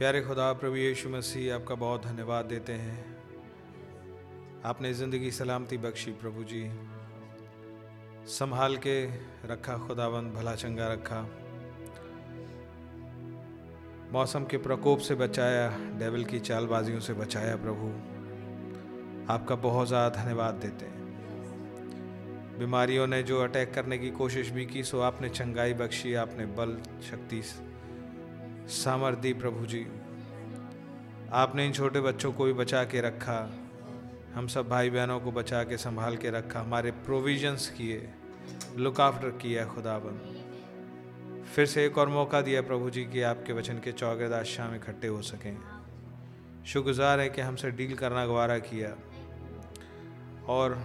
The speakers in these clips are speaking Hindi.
प्यारे खुदा प्रभु यीशु मसीह, आपका बहुत धन्यवाद देते हैं। आपने ज़िंदगी सलामती बख्शी प्रभु जी। संभाल के रखा खुदावन भला चंगा रखा। मौसम के प्रकोप से बचाया डेविल की चालबाजियों से बचाया प्रभु। आपका बहुत ज़्यादा धन्यवाद देते हैं। बीमारियों ने जो अटैक करने की कोशिश भी की, सो आपने चंगाई बख्शी, आपने बल, शक्ति सामर्थ दी प्रभु जी, आपने इन छोटे बच्चों को भी बचा के रखा, हम सब भाई बहनों को बचा के संभाल के रखा, हमारे प्रोविजंस किए लुक आफ्टर किया खुदाबंद। फिर से एक और मौका दिया प्रभु जी कि आपके वचन के चौगेदार शाम इकट्ठे हो सकें। शुक्रगुजार है कि हमसे डील करना गवारा किया। और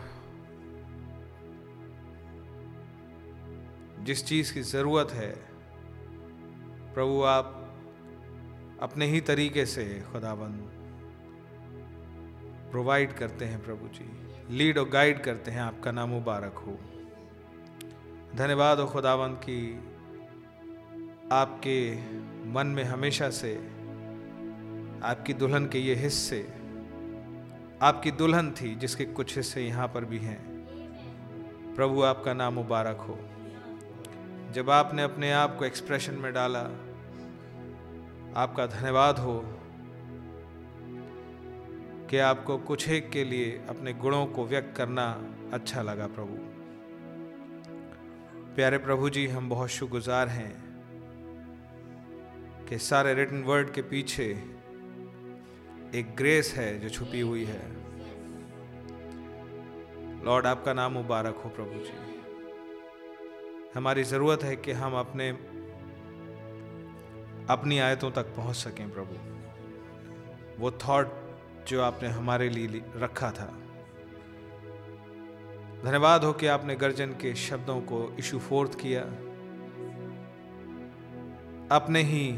जिस चीज़ की ज़रूरत है, प्रभु आप अपने ही तरीके से खुदाबंद प्रोवाइड करते हैं प्रभु जी। लीड और गाइड करते हैं, आपका नाम मुबारक हो। धन्यवाद हो खुदाबंद की आपके मन में हमेशा से, आपकी दुल्हन के ये हिस्से आपकी दुल्हन थी जिसके कुछ हिस्से यहाँ पर भी हैं। प्रभु, आपका नाम मुबारक हो। जब आपने अपने आप को एक्सप्रेशन में डाला आपका धन्यवाद हो कि आपको कुछ एक के लिए अपने गुणों को व्यक्त करना अच्छा लगा प्रभु। प्यारे प्रभु जी, हम बहुत शुक्रगुजार हैं कि सारे रिटन वर्ड के पीछे एक ग्रेस है जो छुपी हुई है। लॉर्ड आपका नाम मुबारक हो प्रभु जी। हमारी ज़रूरत है कि हम अपने अपनी आयतों तक पहुँच सकें प्रभु। वो थॉट जो आपने हमारे लिए रखा था। धन्यवाद हो कि आपने गर्जन के शब्दों को इशू फोर्थ किया। अपने ही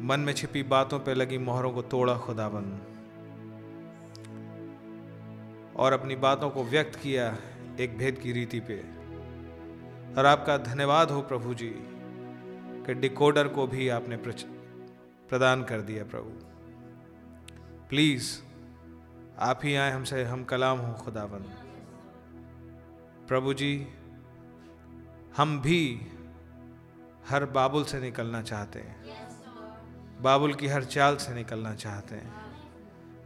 मन में छिपी बातों पर लगी मोहरों को तोड़ा खुदाबंद। और अपनी बातों को व्यक्त किया एक भेद की रीति पे। और आपका धन्यवाद हो प्रभु जी, कि डिकोडर को भी आपने प्रदान कर दिया प्रभु। प्लीज़, आप ही आए हमसे, हम कलाम हो खुदाबंद प्रभु जी, हम भी हर बाबुल से निकलना चाहते हैं। बाबुल की हर चाल से निकलना चाहते हैं।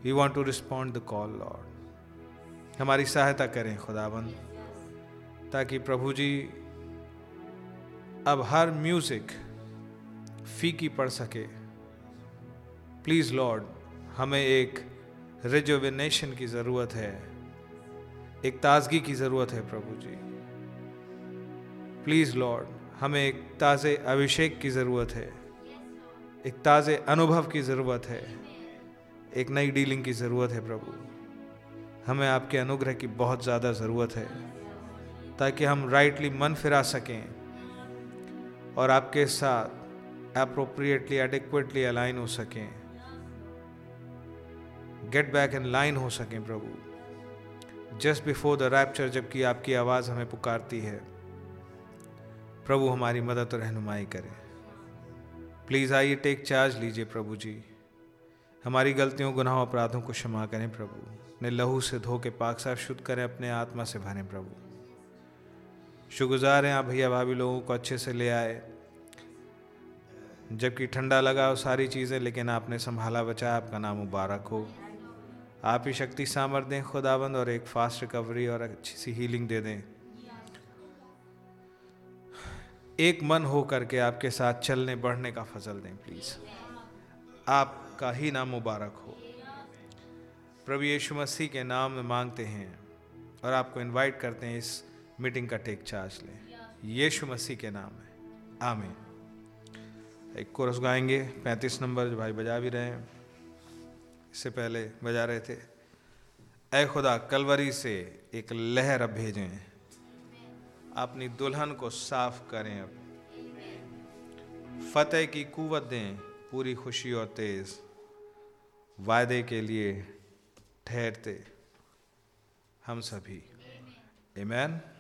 We want to respond the call Lord हमारी सहायता करें खुदाबंद ताकि प्रभु जी अब हर म्यूज़िक फीकी पड़ सके। प्लीज़ लॉर्ड हमें एक रिजोविनेशन की ज़रूरत है। एक ताजगी की ज़रूरत है, प्रभु जी। प्लीज़ लॉर्ड हमें एक ताज़े अभिषेक की ज़रूरत है। एक ताज़े अनुभव की ज़रूरत है। एक नई डीलिंग की ज़रूरत है, प्रभु। हमें आपके अनुग्रह की बहुत ज़्यादा ज़रूरत है, ताकि हम राइटली मन फिरा सकें। और आपके साथ अप्रोप्रिएटली एडिक्वेटली अलाइन हो सकें। गेट बैक इन लाइन हो सकें प्रभु। जस्ट बिफोर द रैप्चर जबकि आपकी आवाज़ हमें पुकारती है, प्रभु हमारी मदद और रहनुमाई करें। प्लीज़ आइए टेक चार्ज लीजिए प्रभु जी। हमारी गलतियों, गुनाहों, अपराधों को क्षमा करें प्रभु। ने लहू से धो के पाक साफ़ शुद्ध करें, अपने आत्मा से भरें प्रभु। शुगुजार हैं आप भैया, भाभी लोगों को अच्छे से ले आए। जबकि ठंडा लगा वो सारी चीज़ें, लेकिन आपने संभाला बचाया आपका नाम मुबारक हो। आप ही शक्ति, सामर्थ दें, खुदाबंद और एक फास्ट रिकवरी और अच्छी सी हीलिंग दे दें। एक मन हो करके आपके साथ चलने, बढ़ने का फजल दें प्लीज़ आपका ही नाम मुबारक हो। प्रभु यीशु मसीह के नाम में मांगते हैं और आपको इनवाइट करते हैं इस मीटिंग का टेक चार्ज लें। यीशु मसीह के नाम है। आमीन। एक कोरस गाएँगे, पैंतीस नंबर जो भाई बजा भी रहे हैं। इससे पहले बजा रहे थे, ऐ खुदा, कलवरी से एक लहर अब भेजें। अपनी दुल्हन को साफ़ करें अब। फतेह की कुवत दें पूरी खुशी और तेज। वायदे के लिए ठहरते हम सभी। Amen.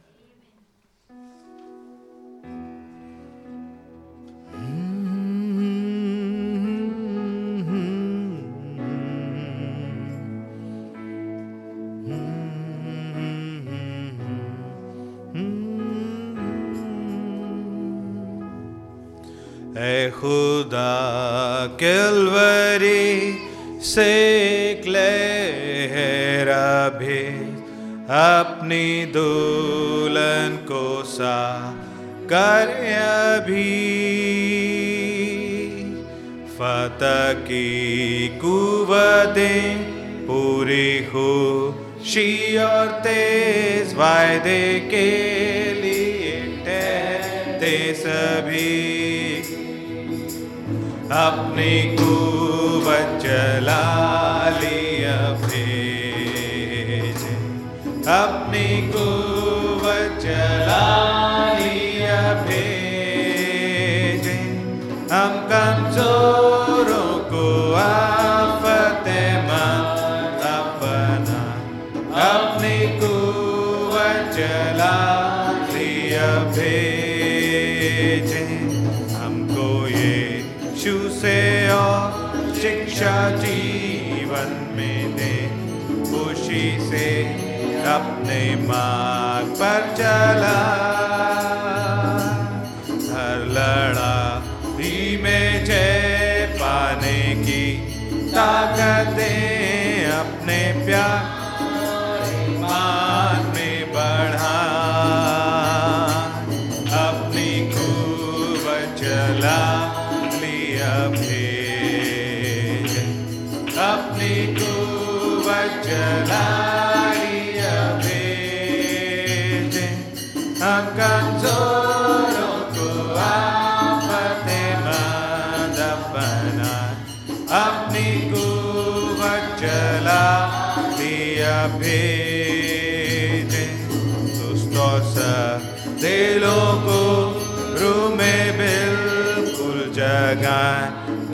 किलवरी से लहरा भी अपनी दुल्हन को सा कर अभी। फतह की कुवतें पूरी हो शी और तेज वायदे के लिए ठहरते सभी। अपनी कुवत चला भेज। अपनी कुवत चला भेज। हम कमजोरों से अपने मार्ग पर चला।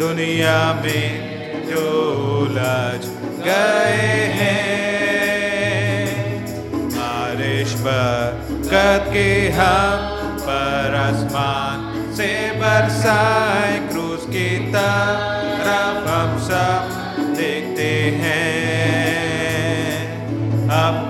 दुनिया में जो उलझ गए हैं। बारिश बरकत के हम पर आसमान से बरसाए क्रूस की तरफ़ हम सब देखते हैं। अपनी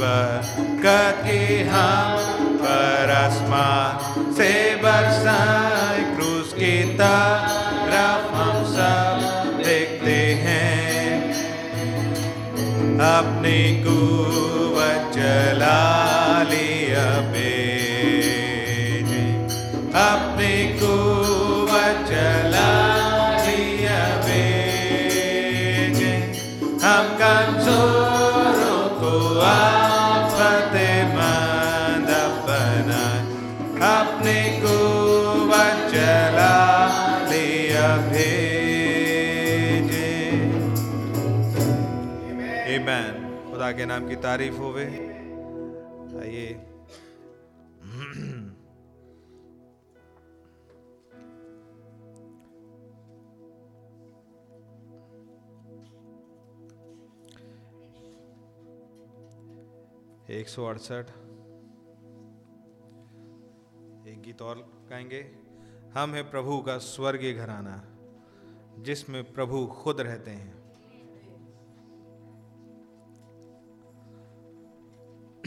पर हम पर आसमान से बरसाए क्रूस की तरफ़ हम सब देखते हैं अपनी कुवत चला के नाम की तारीफ़ होवे। आइए। एक सौ अड़सठ। एक गीत और गाएँगे। हम है प्रभु का स्वर्गीय घराना, जिसमें प्रभु खुद रहते हैं। हम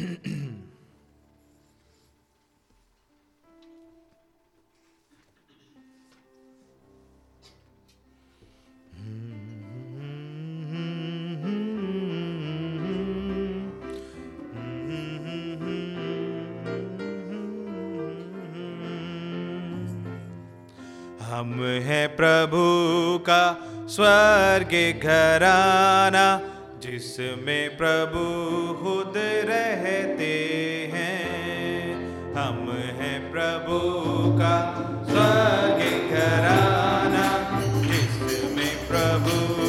हैं प्रभु का स्वर्ग घराना। जिसमें प्रभु खुद रहते हैं हम हैं प्रभु का स्वर्ग घराना। जिसमें प्रभु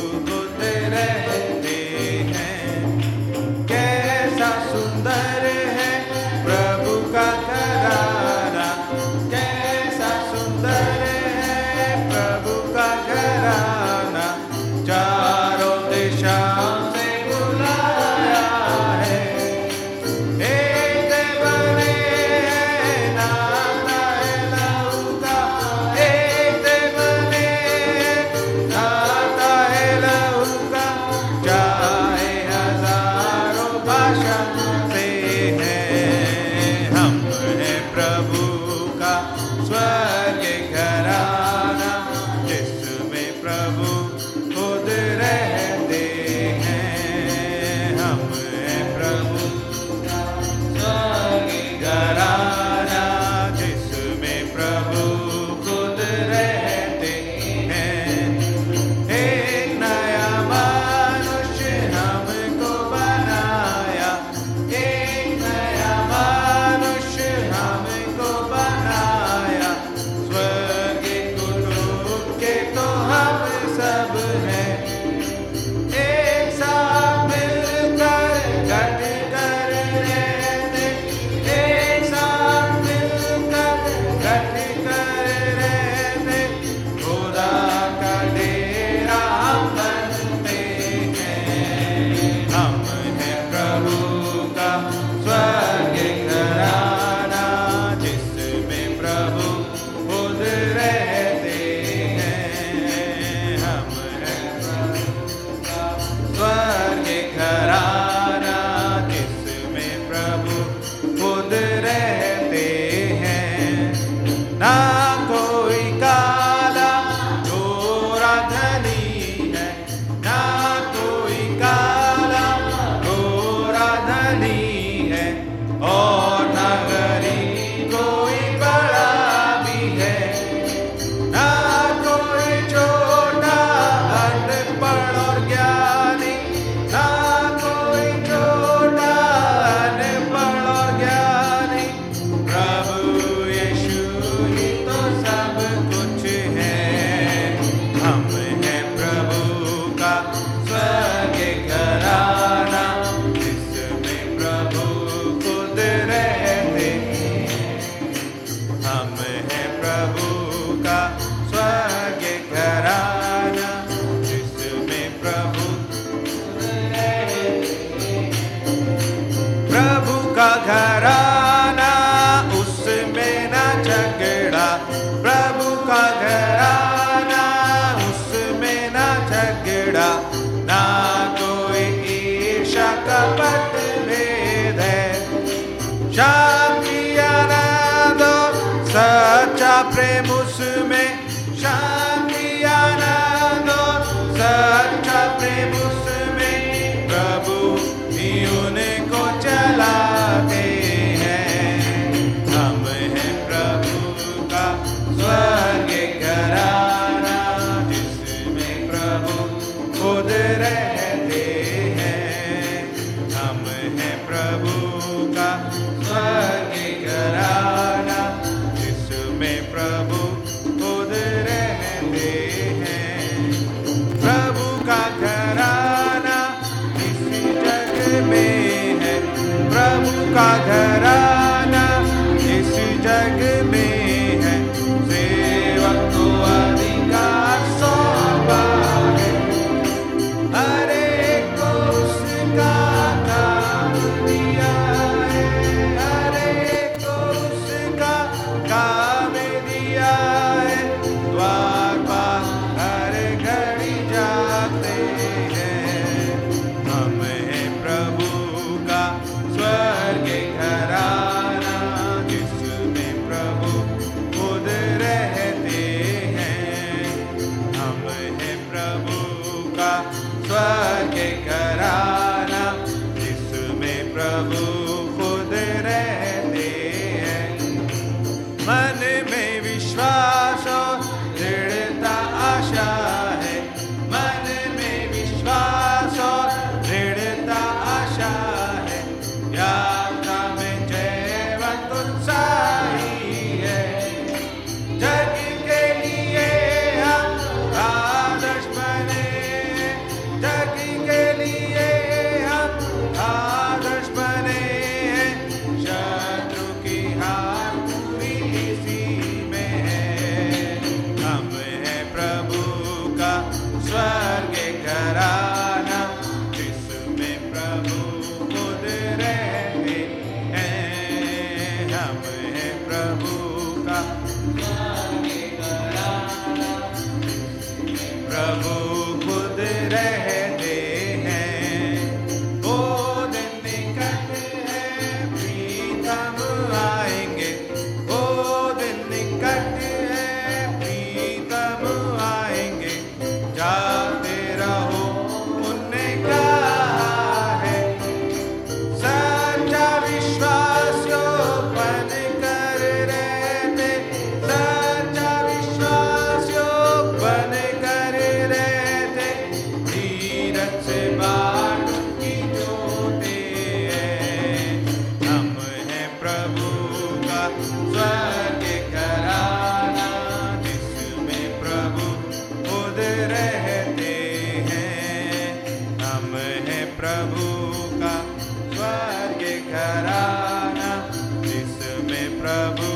प्रभु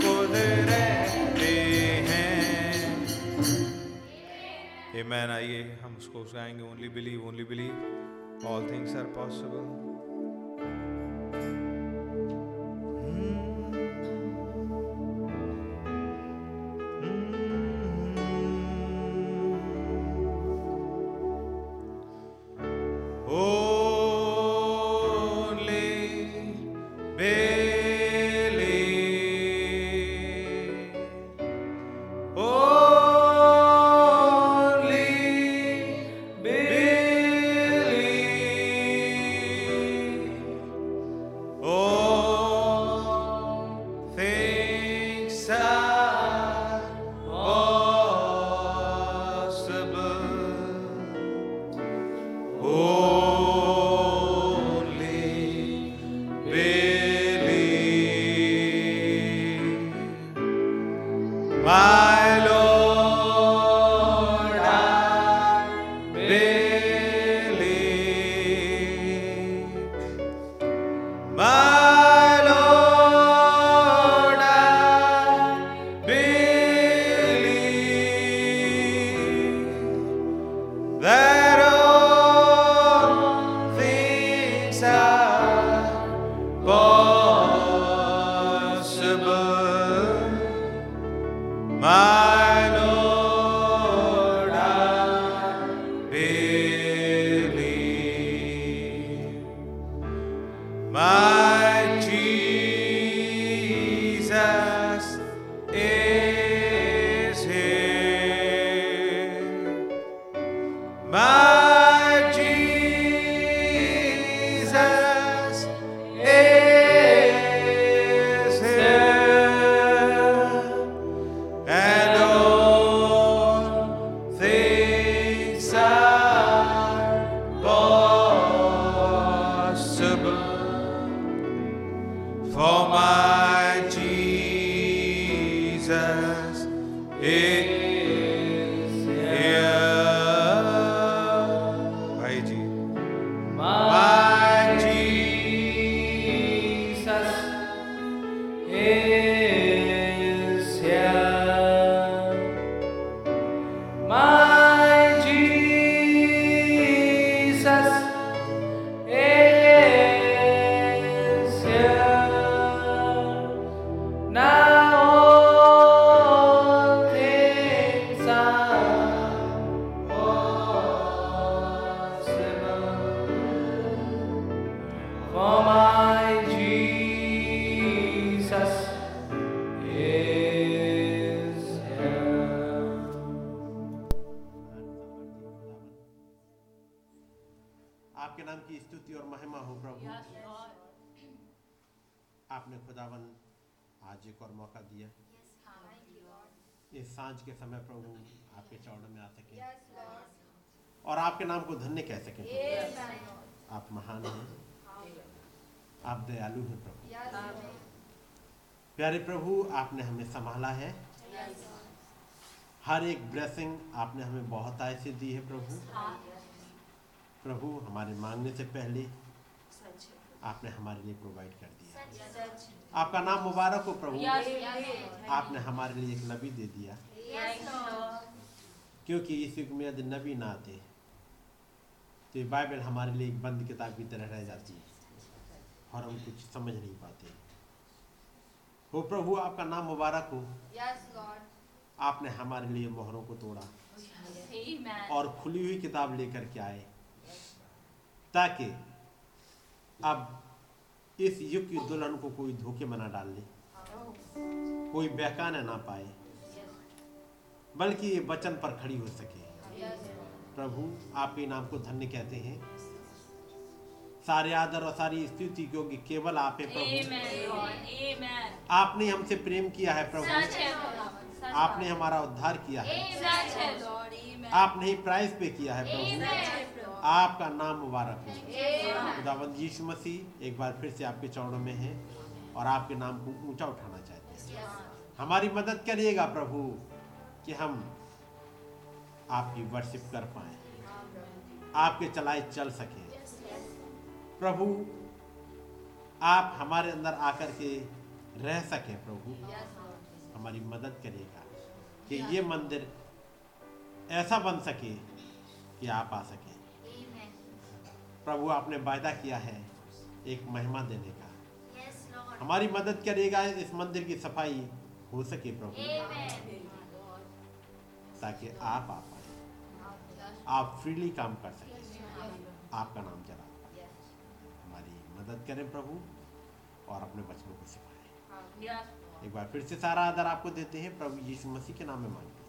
खुद मैन आइए, हम उसको गाएँगे only believe only believe all things are possible प्यारे प्रभु आपने हमें संभाला है। हर एक ब्लेसिंग आपने हमें बहुत ऐसे दी है प्रभु। प्रभु हमारे मांगने से पहले आपने हमारे लिए प्रोवाइड कर दिया। आपका नाम मुबारक हो प्रभु। आपने हमारे लिए एक नबी दे दिया। क्योंकि इस युग में यदि नबी ना आते तो ये बाइबल हमारे लिए एक बंद किताब की तरह रह जाती है और हम कुछ समझ नहीं पाते। हो प्रभु आपका नाम मुबारक हो। Yes, आपने हमारे लिए मोहरों को तोड़ा Amen. और खुली हुई किताब लेकर के आए। ताकि अब इस युग की दुल्हन को कोई धोखे में ना डाल ले कोई बहकाने ना पाए। बल्कि ये वचन पर खड़ी हो सके। प्रभु आपके नाम को धन्य कहते हैं। सारे आदर और सारी स्तुति क्योंकि केवल आप है प्रभु. आपने हमसे प्रेम किया है प्रभु। आपने हमारा उद्धार किया है. आपने ही प्राइस पे किया है प्रभु। आपका नाम मुबारक हो. खुदावंद यीशु मसीह एक बार फिर से आपके चरणों में है और आपके नाम को ऊँचा उठाना चाहते हैं। हमारी मदद करिएगा प्रभु। कि हम आपकी वर्शिप कर पाए। आपके चलाए चल सके। प्रभु आप हमारे अंदर आकर के रह सके प्रभु। हमारी मदद करेगा कि ये मंदिर ऐसा बन सके कि आप आ सके। प्रभु आपने वायदा किया है एक महिमा देने का। हमारी मदद करेगा इस मंदिर की सफ़ाई हो सके प्रभु। ताकि आप आ पाए। आप फ्रीली काम कर सकें। आपका नाम चला हमारी मदद करें प्रभु और अपने बच्चों को सिखाएँ। एक बार फिर से सारा आदर आपको देते हैं। प्रभु यीशु मसीह के नाम में मांगते हैं।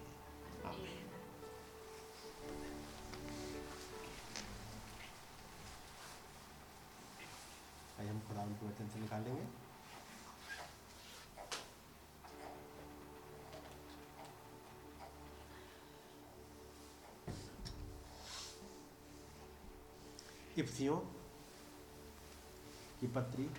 हम खुदा उनको वचन से निकालेंगे इफ्सियों की पत्री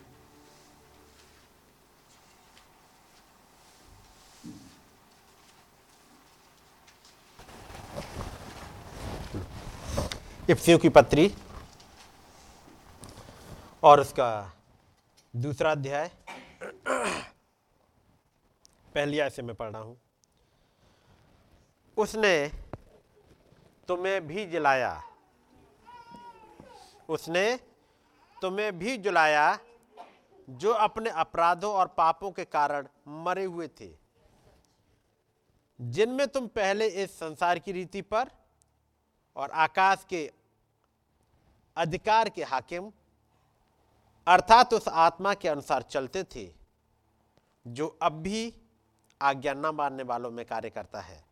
इफ्सियों की पत्री और उसका दूसरा अध्याय। पहली आय से मैं पढ़ रहा हूँ। उसने तुम्हें भी जलाया। उसने तुम्हें भी जुलाया जो अपने अपराधों और पापों के कारण मरे हुए थे, जिनमें तुम पहले इस संसार की रीति पर और आकाश के अधिकार के हाकिम अर्थात उस आत्मा के अनुसार चलते थे, जो अब भी आज्ञा न मानने वालों में कार्य करता है।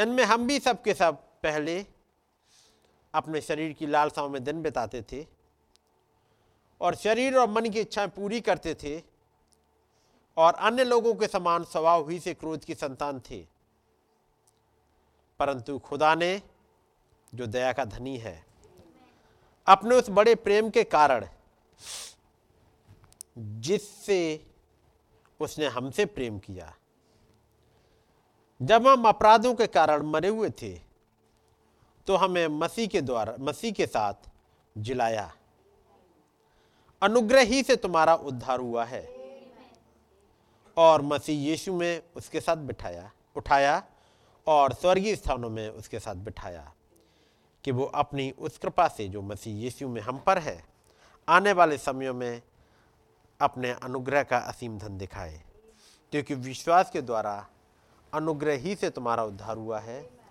इनमें हम भी सब के सब पहले अपने शरीर की लालसाओं में दिन बिताते थे और शरीर और मन की इच्छाएँ पूरी करते थे और अन्य लोगों के समान स्वभाव ही से क्रोध की संतान थे। परंतु खुदा ने, जो दया का धनी है, अपने उस बड़े प्रेम के कारण, जिससे उसने हमसे प्रेम किया, जब हम अपराधों के कारण मरे हुए थे तो हमें मसीह के द्वारा, मसीह के साथ जिलाया। अनुग्रह ही से तुम्हारा उद्धार हुआ है। और मसीह यीशु में उसके साथ बिठाया, उठाया और स्वर्गीय स्थानों में उसके साथ बिठाया कि वो अपनी उस कृपा से जो मसीह यीशु में हम पर है, आने वाले समयों में अपने अनुग्रह का असीम धन दिखाए। क्योंकि विश्वास के द्वारा अनुग्रह ही से तुम्हारा उद्धार हुआ है।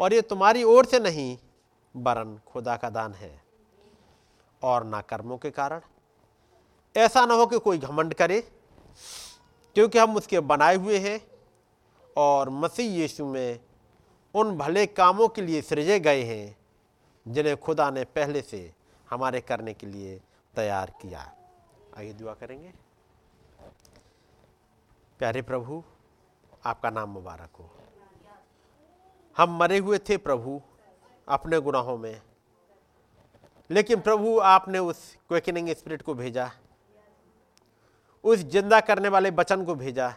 और ये तुम्हारी ओर से नहीं, वरन खुदा का दान है। और ना कर्मों के कारण। ऐसा ना हो कि कोई घमंड करे, क्योंकि हम उसके बनाए हुए हैं और मसीह यीशु में उन भले कामों के लिए सृजे गए हैं, जिन्हें खुदा ने पहले से हमारे करने के लिए तैयार किया। आइए दुआ करेंगे। प्यारे प्रभु, आपका नाम मुबारक हो। हम मरे हुए थे प्रभु, अपने गुनाहों में। लेकिन प्रभु, आपने उस क्वेकनिंग स्पिरिट को भेजा। उस ज़िंदा करने वाले बचन को भेजा।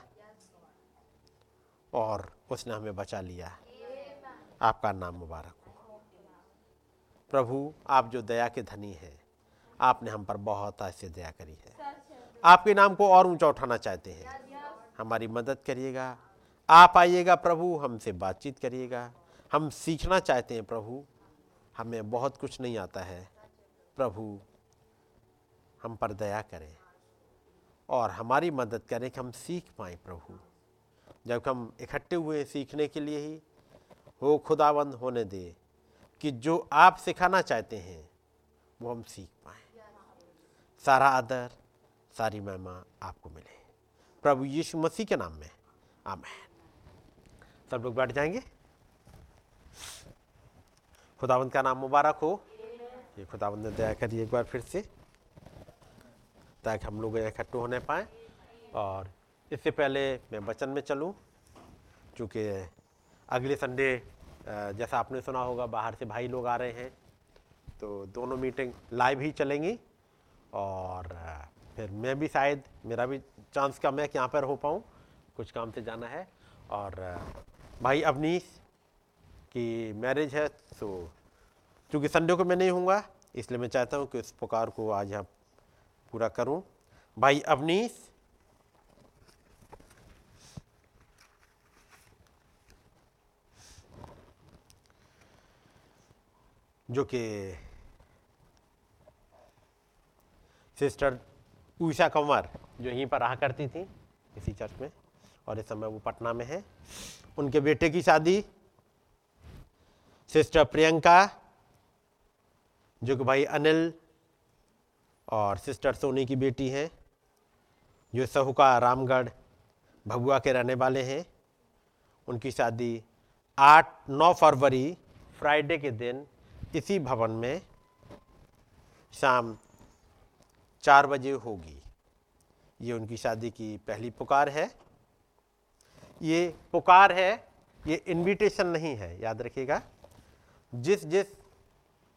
और उसने हमें बचा लिया। आपका नाम मुबारक हो। प्रभु, आप जो दया के धनी हैं, आपने हम पर बहुत ऐसे दया करी है। आपके नाम को और ऊँचा उठाना चाहते हैं। हमारी मदद करिएगा। आप आइएगा प्रभु, हमसे बातचीत करिएगा। हम सीखना चाहते हैं प्रभु, हमें बहुत कुछ नहीं आता है। प्रभु, हम पर दया करें और हमारी मदद करें कि हम सीख पाए प्रभु। जब हम इकट्ठे हुए सीखने के लिए ही हो खुदाबंद होने दे कि जो आप सिखाना चाहते हैं, वो हम सीख पाए। सारा आदर, सारी महिमा आपको मिले। प्रभु यीशु मसीह के नाम में, आमेन। सब लोग बैठ जाएँगे। खुदावंत का नाम मुबारक हो। ये खुदावंत ने दया करी एक बार फिर से, ताकि हम लोग इकट्ठे होने पाए। और इससे पहले मैं वचन में चलूँ, चूँकि अगले संडे जैसा आपने सुना होगा, बाहर से भाई लोग आ रहे हैं तो दोनों मीटिंग लाइव ही चलेंगी। और फिर मैं भी शायद, मेरा भी चांस कम है कि यहाँ पर हो पाऊँ, कुछ काम से जाना है। और भाई अवनीश की मैरिज है तो चूँकि संडे को मैं नहीं हूँगा इसलिए मैं चाहता हूँ कि उस पुकार को आज यहाँ पूरा करूँ। भाई अवनीश, जो कि सिस्टर ऊषा कंवर, जो यहीं पर रहा करती थी, इसी चर्च में, और इस समय वो पटना में है। उनके बेटे की शादी सिस्टर प्रियंका, जो कि भाई अनिल और सिस्टर सोनी की बेटी हैं, जो सहुका रामगढ़, भगुआ के रहने वाले हैं। उनकी शादी आठ नौ फरवरी, फ्राइडे के दिन, इसी भवन में शाम चार बजे होगी। ये उनकी शादी की पहली पुकार है। ये पुकार है, ये इनविटेशन नहीं है, याद रखिएगा। जिस जिस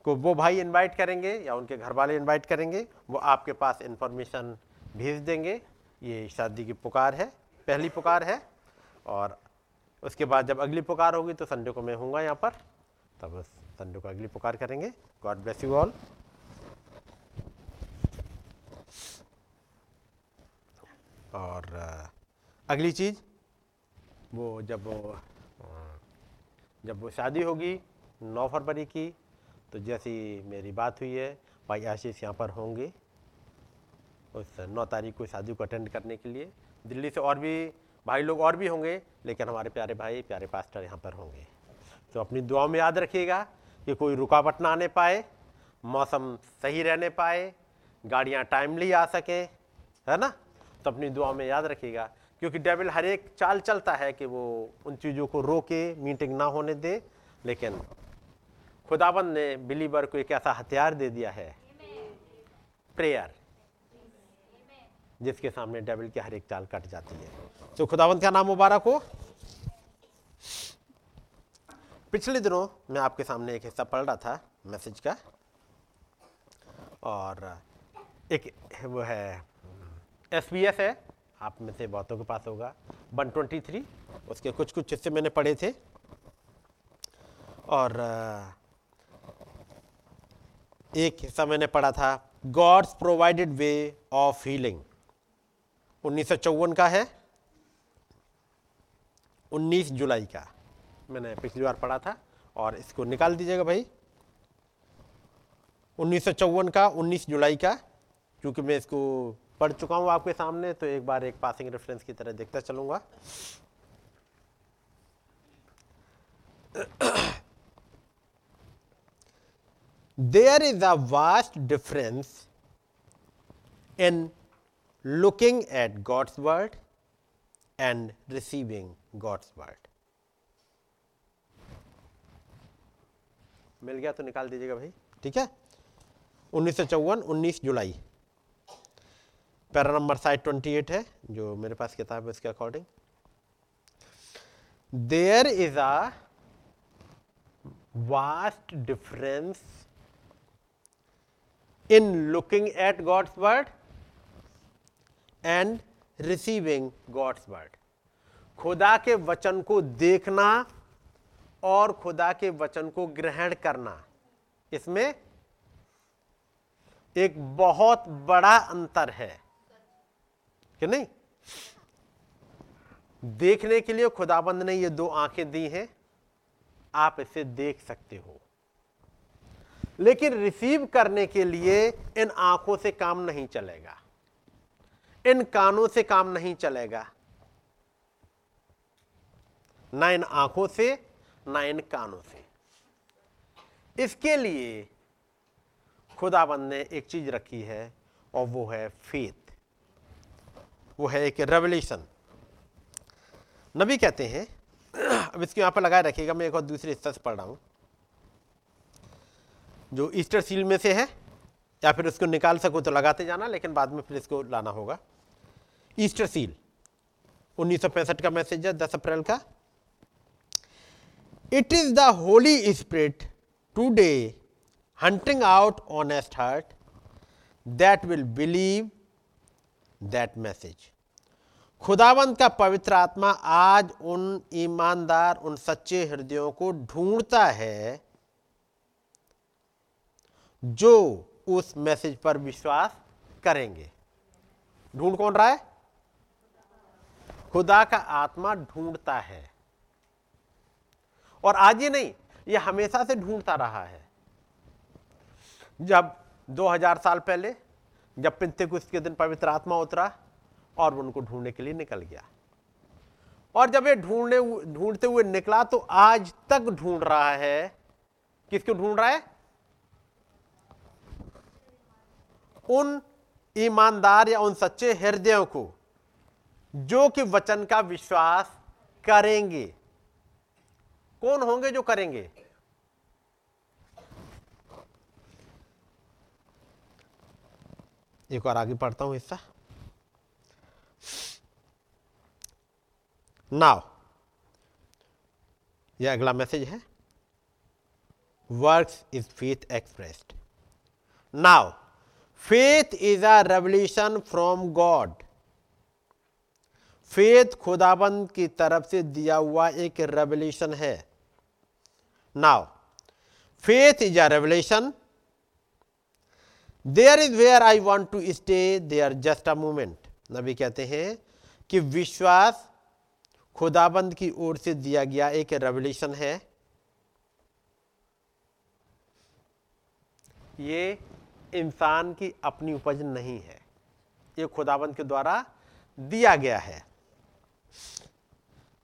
को वो भाई इनवाइट करेंगे या उनके घर वाले इनवाइट करेंगे, वो आपके पास इंफॉर्मेशन भेज देंगे। ये शादी की पुकार है, पहली पुकार है और उसके बाद जब अगली पुकार होगी तो संडे को मैं हूँगा यहाँ पर। तब संडे को अगली पुकार करेंगे। गॉड ब्लेस यू ऑल और अगली चीज़। वो जब जब वो शादी होगी, नौ फरवरी की तो जैसी मेरी बात हुई है, भाई आशीष यहाँ पर होंगे, उस नौ तारीख को शादी को अटेंड करने के लिए। दिल्ली से और भी भाई लोग और भी होंगे, लेकिन हमारे प्यारे भाई, प्यारे पास्टर यहाँ पर होंगे। तो अपनी दुआओं में याद रखिएगा कि कोई रुकावट ना आने पाए, मौसम सही रहने पाए, गाड़ियाँ टाइमली आ सके, है ना? तो अपनी दुआ में याद रखिएगा। क्योंकि डेविल हर एक चाल चलता है कि वो उन चीज़ों को रोके मीटिंग ना होने दे। लेकिन खुदाबंद ने बिलीवर को एक ऐसा हथियार दे दिया है। प्रेयर जिसके सामने डेविल की हर एक चाल कट जाती है। तो खुदाबंद का नाम मुबारक हो? पिछले दिनों मैं आपके सामने एक हिस्सा पढ़ रहा था मैसेज का। और एक वो है एस है। आप में से बहुतों के पास होगा। 123 उसके कुछ कुछ हिस्से मैंने पढ़े थे। और एक हिस्सा मैंने पढ़ा था, God's provided way of healing. उन्नीस सौ चौवन का है। 19 जुलाई का मैंने पिछली बार पढ़ा था। और इसको निकाल दीजिएगा भाई। उन्नीस सौ चौवन का 19 जुलाई का, क्योंकि मैं इसको पढ़ चुका हूँ आपके सामने तो एक बार एक पासिंग रेफरेंस की तरह देखता चलूँगा। There is a vast difference in looking at God's word and receiving God's word मिल गया तो निकाल दीजिएगा भाई। ठीक है? उन्नीस सौ चौवन, उन्नीस जुलाई। Para number side twenty eight है, जो मेरे पास किताब है उसके according. There is a vast difference in looking at God's word and receiving God's word खुदा के वचन को देखना और खुदा के वचन को ग्रहण करना, इसमें एक बहुत बड़ा अंतर है। कि नहीं? देखने के लिए खुदाबंद ने ये दो आँखें दी हैं, आप इसे देख सकते हो। लेकिन रिसीव करने के लिए इन आँखों से काम नहीं चलेगा। इन कानों से काम नहीं चलेगा। ना इन आँखों से, ना इन कानों से। इसके लिए खुदाबंद ने एक चीज़ रखी है, और वो है फेथ वो है एक रेवल्यूशन नबी कहते हैं, अब इसको यहाँ पर लगाए रखिएगा, मैं एक और दूसरे हिस्सा से पढ़ रहा हूँ, जो ईस्टर सील में से है, या फिर उसको निकाल सको तो लगाते जाना, लेकिन बाद में फिर इसको लाना होगा। ईस्टर सील 1965 का मैसेज है 10 अप्रैल का। It is the Holy Spirit today hunting out honest heart that will believe that message खुदावंत का पवित्र आत्मा आज उन ईमानदार, उन सच्चे हृदयों को ढूंढता है जो उस मैसेज पर विश्वास करेंगे। ढूंढ कौन रहा है? खुदा का आत्मा ढूंढता है। और आज ही नहीं यह हमेशा से ढूंढता रहा है। जब 2000 साल पहले जब पिंतेकुस्त के दिन पवित्र आत्मा उतरा और उनको ढूँढने के लिए निकल गया। और जब ये ढूँढने ढूंढते हुए निकला तो आज तक ढूंढ रहा है। किसको ढूंढ रहा है? उन ईमानदार या उन सच्चे हृदयों को, जो कि वचन का विश्वास करेंगे। कौन होंगे जो करेंगे? एक और आगे पढ़ता हूँ हिस्सा। नाव यह अगला मैसेज है। Works is faith expressed now faith is a revelation from God faith खुदाबंद की तरफ़ से दिया हुआ एक रेवल्यूशन है। Now faith is a revelation there is where I want to stay there just a moment नबी कहते हैं कि विश्वास खुदाबंद की ओर से दिया गया एक रेवल्यूशन है। ये इंसान की अपनी उपज नहीं है। ये खुदाबंद के द्वारा दिया गया है।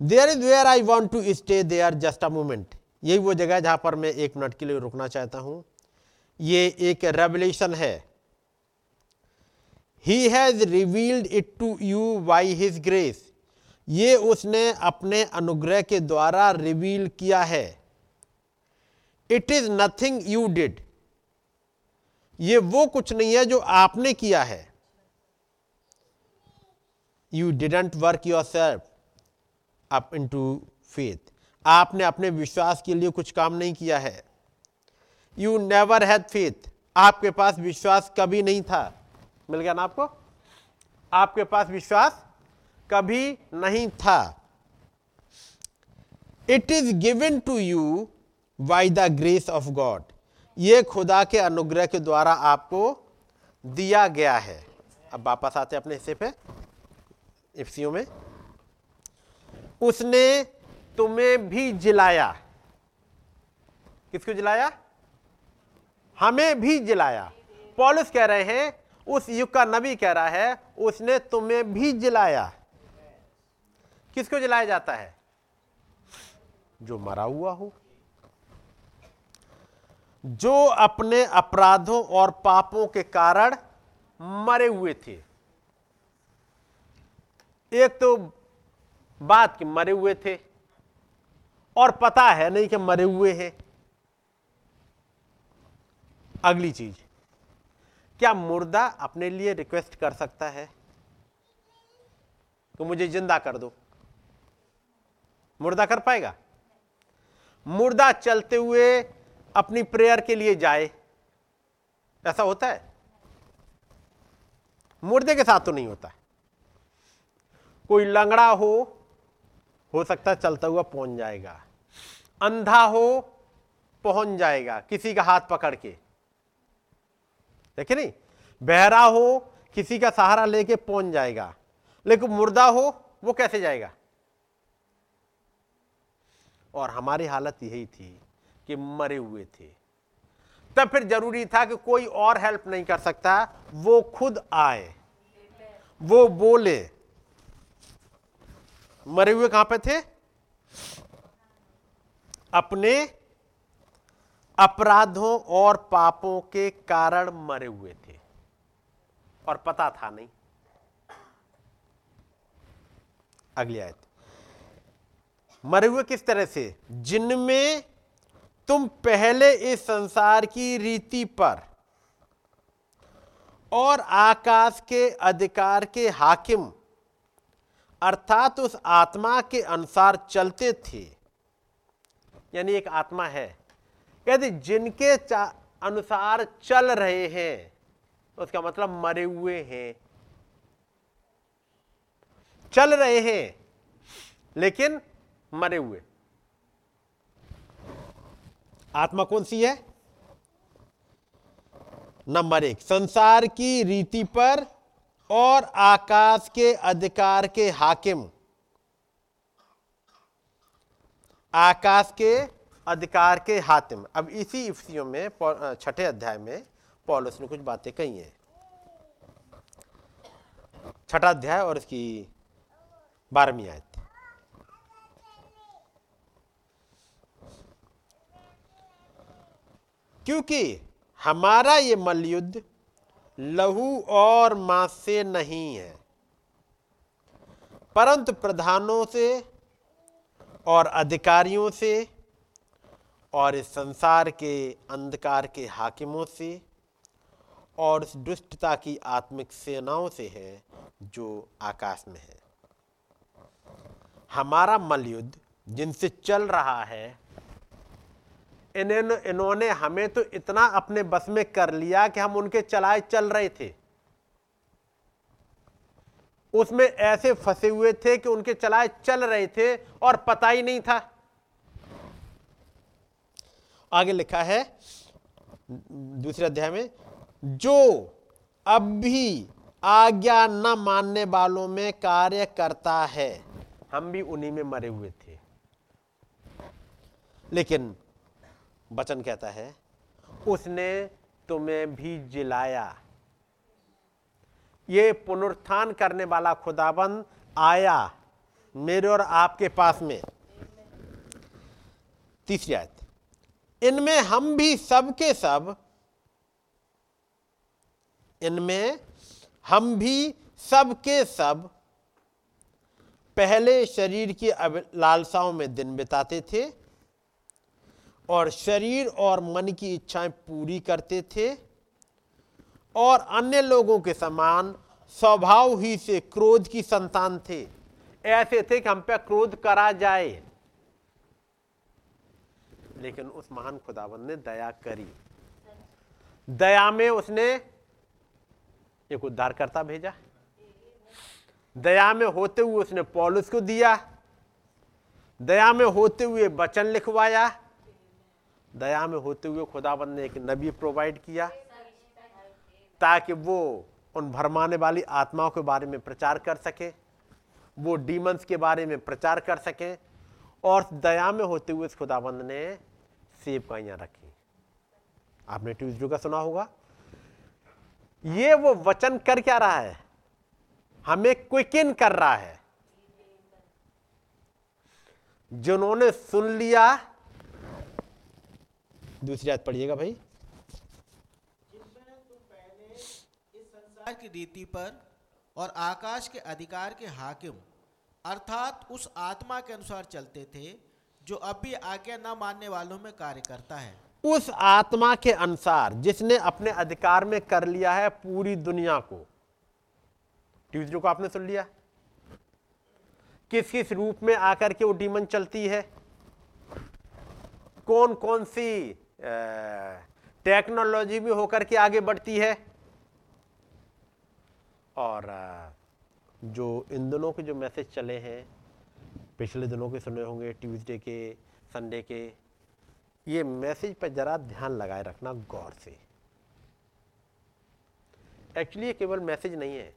There is where I want to stay there just a moment यही वो जगह है जहाँ पर मैं एक मिनट के लिए रुकना चाहता हूँ। ये एक रेवल्यूशन है। He has revealed it to you by his grace ये उसने अपने अनुग्रह के द्वारा रिवील किया है। It is nothing you did ये वो कुछ नहीं है जो आपने किया है। You didn't work yourself up into faith आपने अपने विश्वास के लिए कुछ काम नहीं किया है। यू नेवर हैड फेथ आपके पास विश्वास कभी नहीं था। मिल गया ना आपको? आपके पास विश्वास कभी नहीं था। It is given to you by the grace of God ये खुदा के अनुग्रह के द्वारा आपको दिया गया है। अब वापस आते अपने हिस्से पे इफ्सियों में। उसने तुम्हें भी जिलाया। किसको जिलाया? हमें भी जिलाया। पॉलिस कह रहे हैं, उस युग का नबी कह रहा है, उसने तुम्हें भी जिलाया। किसको जिलाया जाता है? जो मरा हुआ हो। जो अपने अपराधों और पापों के कारण मरे हुए थे। एक तो बात कि मरे हुए थे, और पता है नहीं कि मरे हुए हैं। अगली चीज़। क्या मुर्दा अपने लिए रिक्वेस्ट कर सकता है? तो मुझे ज़िंदा कर दो। मुर्दा कर पाएगा? मुर्दा चलते हुए अपनी प्रेयर के लिए जाए। ऐसा होता है? मुर्दे के साथ तो नहीं होता। कोई लंगड़ा हो हो सकता है चलता हुआ पहुँच जाएगा। अंधा हो, पहुँच जाएगा किसी का हाथ पकड़ के। देखे नहीं, बहरा हो, किसी का सहारा लेके पहुँच जाएगा। लेकिन मुर्दा हो, वो कैसे जाएगा? और हमारी हालत यही थी कि मरे हुए थे। तब फिर ज़रूरी था कि कोई और हेल्प नहीं कर सकता, वो खुद आए। वो बोले, मरे हुए कहाँ पे थे? अपने अपराधों और पापों के कारण मरे हुए थे। और पता था नहीं। अगली आयत। मरे हुए किस तरह से? जिनमें तुम पहले इस संसार की रीति पर और आकाश के अधिकार के हाकिम, अर्थात उस आत्मा के अनुसार चलते थे। यानी एक आत्मा है यदि जिनके अनुसार चल रहे हैं उसका मतलब मरे हुए हैं। चल रहे हैं, लेकिन मरे हुए। आत्मा कौन सी है? नंबर एक संसार की रीति पर और आकाश के अधिकार के हाकिम। आकाश के अधिकार के हातिम अब इसी इफ्सियों में छठे अध्याय में पॉलुस ने कुछ बातें कही हैं। छठा अध्याय और इसकी बारहवीं आयत। क्योंकि हमारा ये मलयुद्ध लहू और मांस से नहीं है, परंतु प्रधानों से और अधिकारियों से और इस संसार के अंधकार के हाकिमों से और इस दुष्टता की आत्मिक सेनाओं से है जो आकाश में है। हमारा मलयुद्ध जिनसे चल रहा है इन्होंने इन्होंने हमें तो इतना अपने बस में कर लिया कि हम उनके चलाए चल रहे थे। उसमें ऐसे फंसे हुए थे कि उनके चलाए चल रहे थे और पता ही नहीं था। आगे लिखा है, दूसरे अध्याय में, जो अब भी आज्ञा न मानने वालों में कार्य करता है, हम भी उन्हीं में मरे हुए थे। लेकिन वचन कहता है, उसने तुम्हें भी जिलाया। ये पुनरुत्थान करने वाला खुदाबंद आया मेरे और आपके पास में। तीसरी आयत इनमें हम भी सब के सब, इनमें हम भी सब के सब पहले शरीर की लालसाओं में दिन बिताते थे और शरीर और मन की इच्छाएँ पूरी करते थे और अन्य लोगों के समान स्वभाव ही से क्रोध की संतान थे। ऐसे थे कि हम पे क्रोध करा जाए। लेकिन उस महान खुदाबंद ने दया करी। दया में उसने एक उद्धारकर्ता भेजा। दया में होते हुए उसने पॉलिस को दिया। दया में होते हुए वचन लिखवाया। दया में होते हुए खुदाबंद ने एक नबी प्रोवाइड किया ताकि वो उन भरमाने वाली आत्माओं के बारे में प्रचार कर सके, वो डीमंस के बारे में प्रचार कर सके और दया में होते हुए इस खुदाबंद ने सेब रखी। आपने ट्यूजडे का सुना होगा। ये वो वचन कर क्या रहा है? हमें क्विकिन कर रहा है। जिन्होंने सुन लिया। दूसरी याद पढ़िएगा भाई। की रीति पर और आकाश के अधिकार के हाकिम, अर्थात उस आत्मा के अनुसार चलते थे जो अभी आज्ञा न मानने वालों में कार्य करता है। उस आत्मा के अनुसार जिसने अपने अधिकार में कर लिया है पूरी दुनिया को। ट्यूजडे को आपने सुन लिया? किस किस रूप में आकर के वो डीमन चलती है? कौन कौन सी टेक्नोलॉजी में होकर के आगे बढ़ती है? और जो इन दिनों के जो मैसेज चले हैं पिछले दिनों के सुने होंगे ट्यूसडे के संडे के। ये मैसेज पर जरा ध्यान लगाए रखना गौर से। एक्चुअली ये केवल मैसेज नहीं है,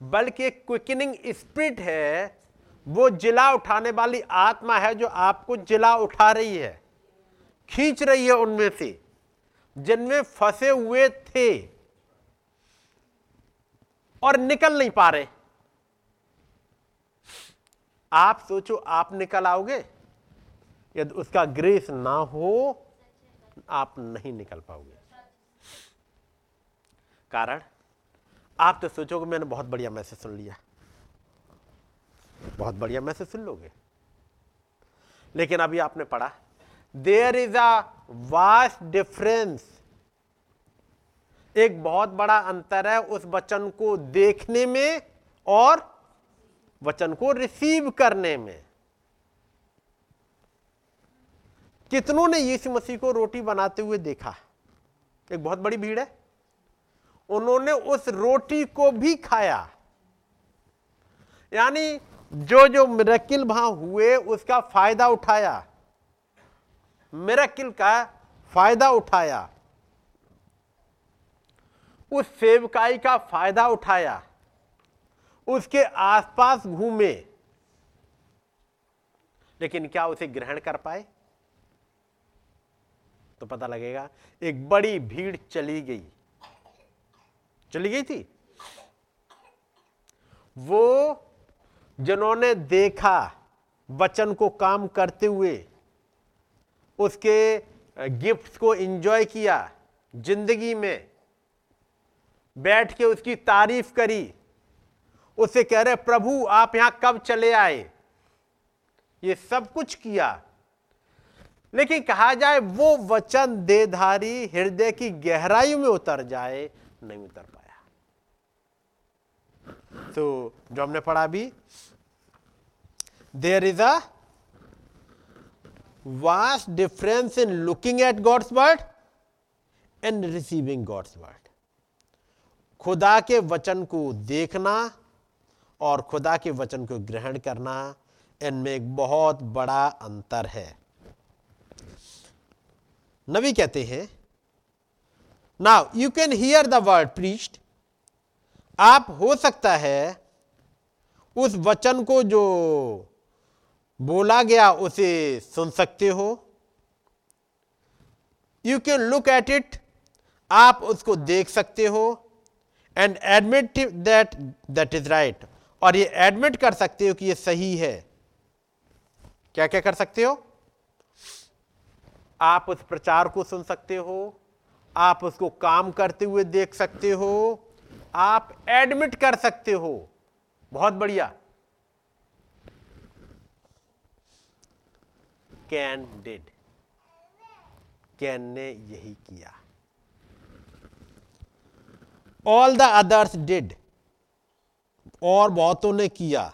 बल्कि क्विकनिंग स्पिरिट है। वो जिला उठाने वाली आत्मा है जो आपको जिला उठा रही है, खींच रही है उनमें से, जिनमें फंसे हुए थे और निकल नहीं पा रहे। आप सोचो, आप निकल आओगे। यदि उसका ग्रेस ना हो, आप नहीं निकल पाओगे। कारण? आप तो सोचोगे, मैंने बहुत बढ़िया मैसेज सुन लिया। बहुत बढ़िया मैसेज सुन लोगे। लेकिन अभी आपने पढ़ा there is a vast difference एक बहुत बड़ा अंतर है उस वचन को देखने में और वचन को रिसीव करने में। कितनों ने यीशु मसीह को रोटी बनाते हुए देखा? एक बहुत बड़ी भीड़ है। उन्होंने उस रोटी को भी खाया। यानी जो जो मिरकिल वहाँ हुए, उसका फ़ायदा उठाया। मिरकिल का फ़ायदा उठाया। उस सेवकाई का फ़ायदा उठाया। उसके आसपास घूमे। लेकिन क्या उसे ग्रहण कर पाए? तो पता लगेगा, एक बड़ी भीड़ चली गई। चली गई थी? वो जिन्होंने देखा वचन को काम करते हुए, उसके गिफ्ट्स को एंजॉय किया, ज़िंदगी में, बैठ के उसकी तारीफ़ करी उससे कह रहे, प्रभु, आप यहाँ कब चले आए? ये सब कुछ किया। लेकिन कहा जाए, वो वचन देधारी हृदय की गहराई में उतर जाए, नहीं उतर पाया। तो जो हमने पढ़ा भी there is a vast difference in looking at God's word and receiving God's word खुदा के वचन को देखना और खुदा के वचन को ग्रहण करना इनमें एक बहुत बड़ा अंतर है। नबी कहते हैं now you can hear the word preached आप हो सकता है उस वचन को जो बोला गया उसे सुन सकते हो। You can look at it आप उसको देख सकते हो। And admit that that is right और ये एडमिट कर सकते हो कि ये सही है। क्या क्या कर सकते हो? आप उस प्रचार को सुन सकते हो, आप उसको काम करते हुए देख सकते हो, आप एडमिट कर सकते हो। बहुत बढ़िया। Can did. कैन ने यही किया। ऑल द अदर्स डिड और बहुतों ने किया।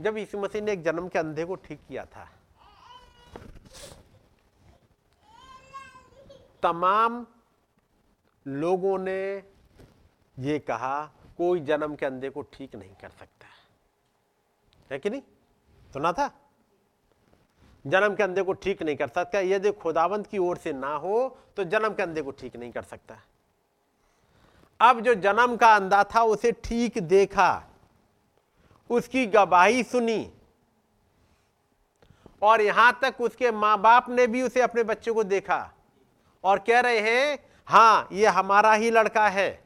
जब यीशु मसीह ने एक जन्म के अंधे को ठीक किया था, तमाम लोगों ने ये कहा, कोई जन्म के अंधे को ठीक नहीं कर सकता। है कि नहीं? सुना था? जन्म के अंधे को ठीक नहीं कर सकता। यदि खुदावंत की ओर से ना हो तो जन्म के अंधे को ठीक नहीं कर सकता। अब जो जन्म का अंधा था उसे ठीक देखा, उसकी गवाही सुनी। और यहाँ तक उसके माँ बाप ने भी उसे अपने बच्चे को देखा और कह रहे हैं, हाँ, ये हमारा ही लड़का है।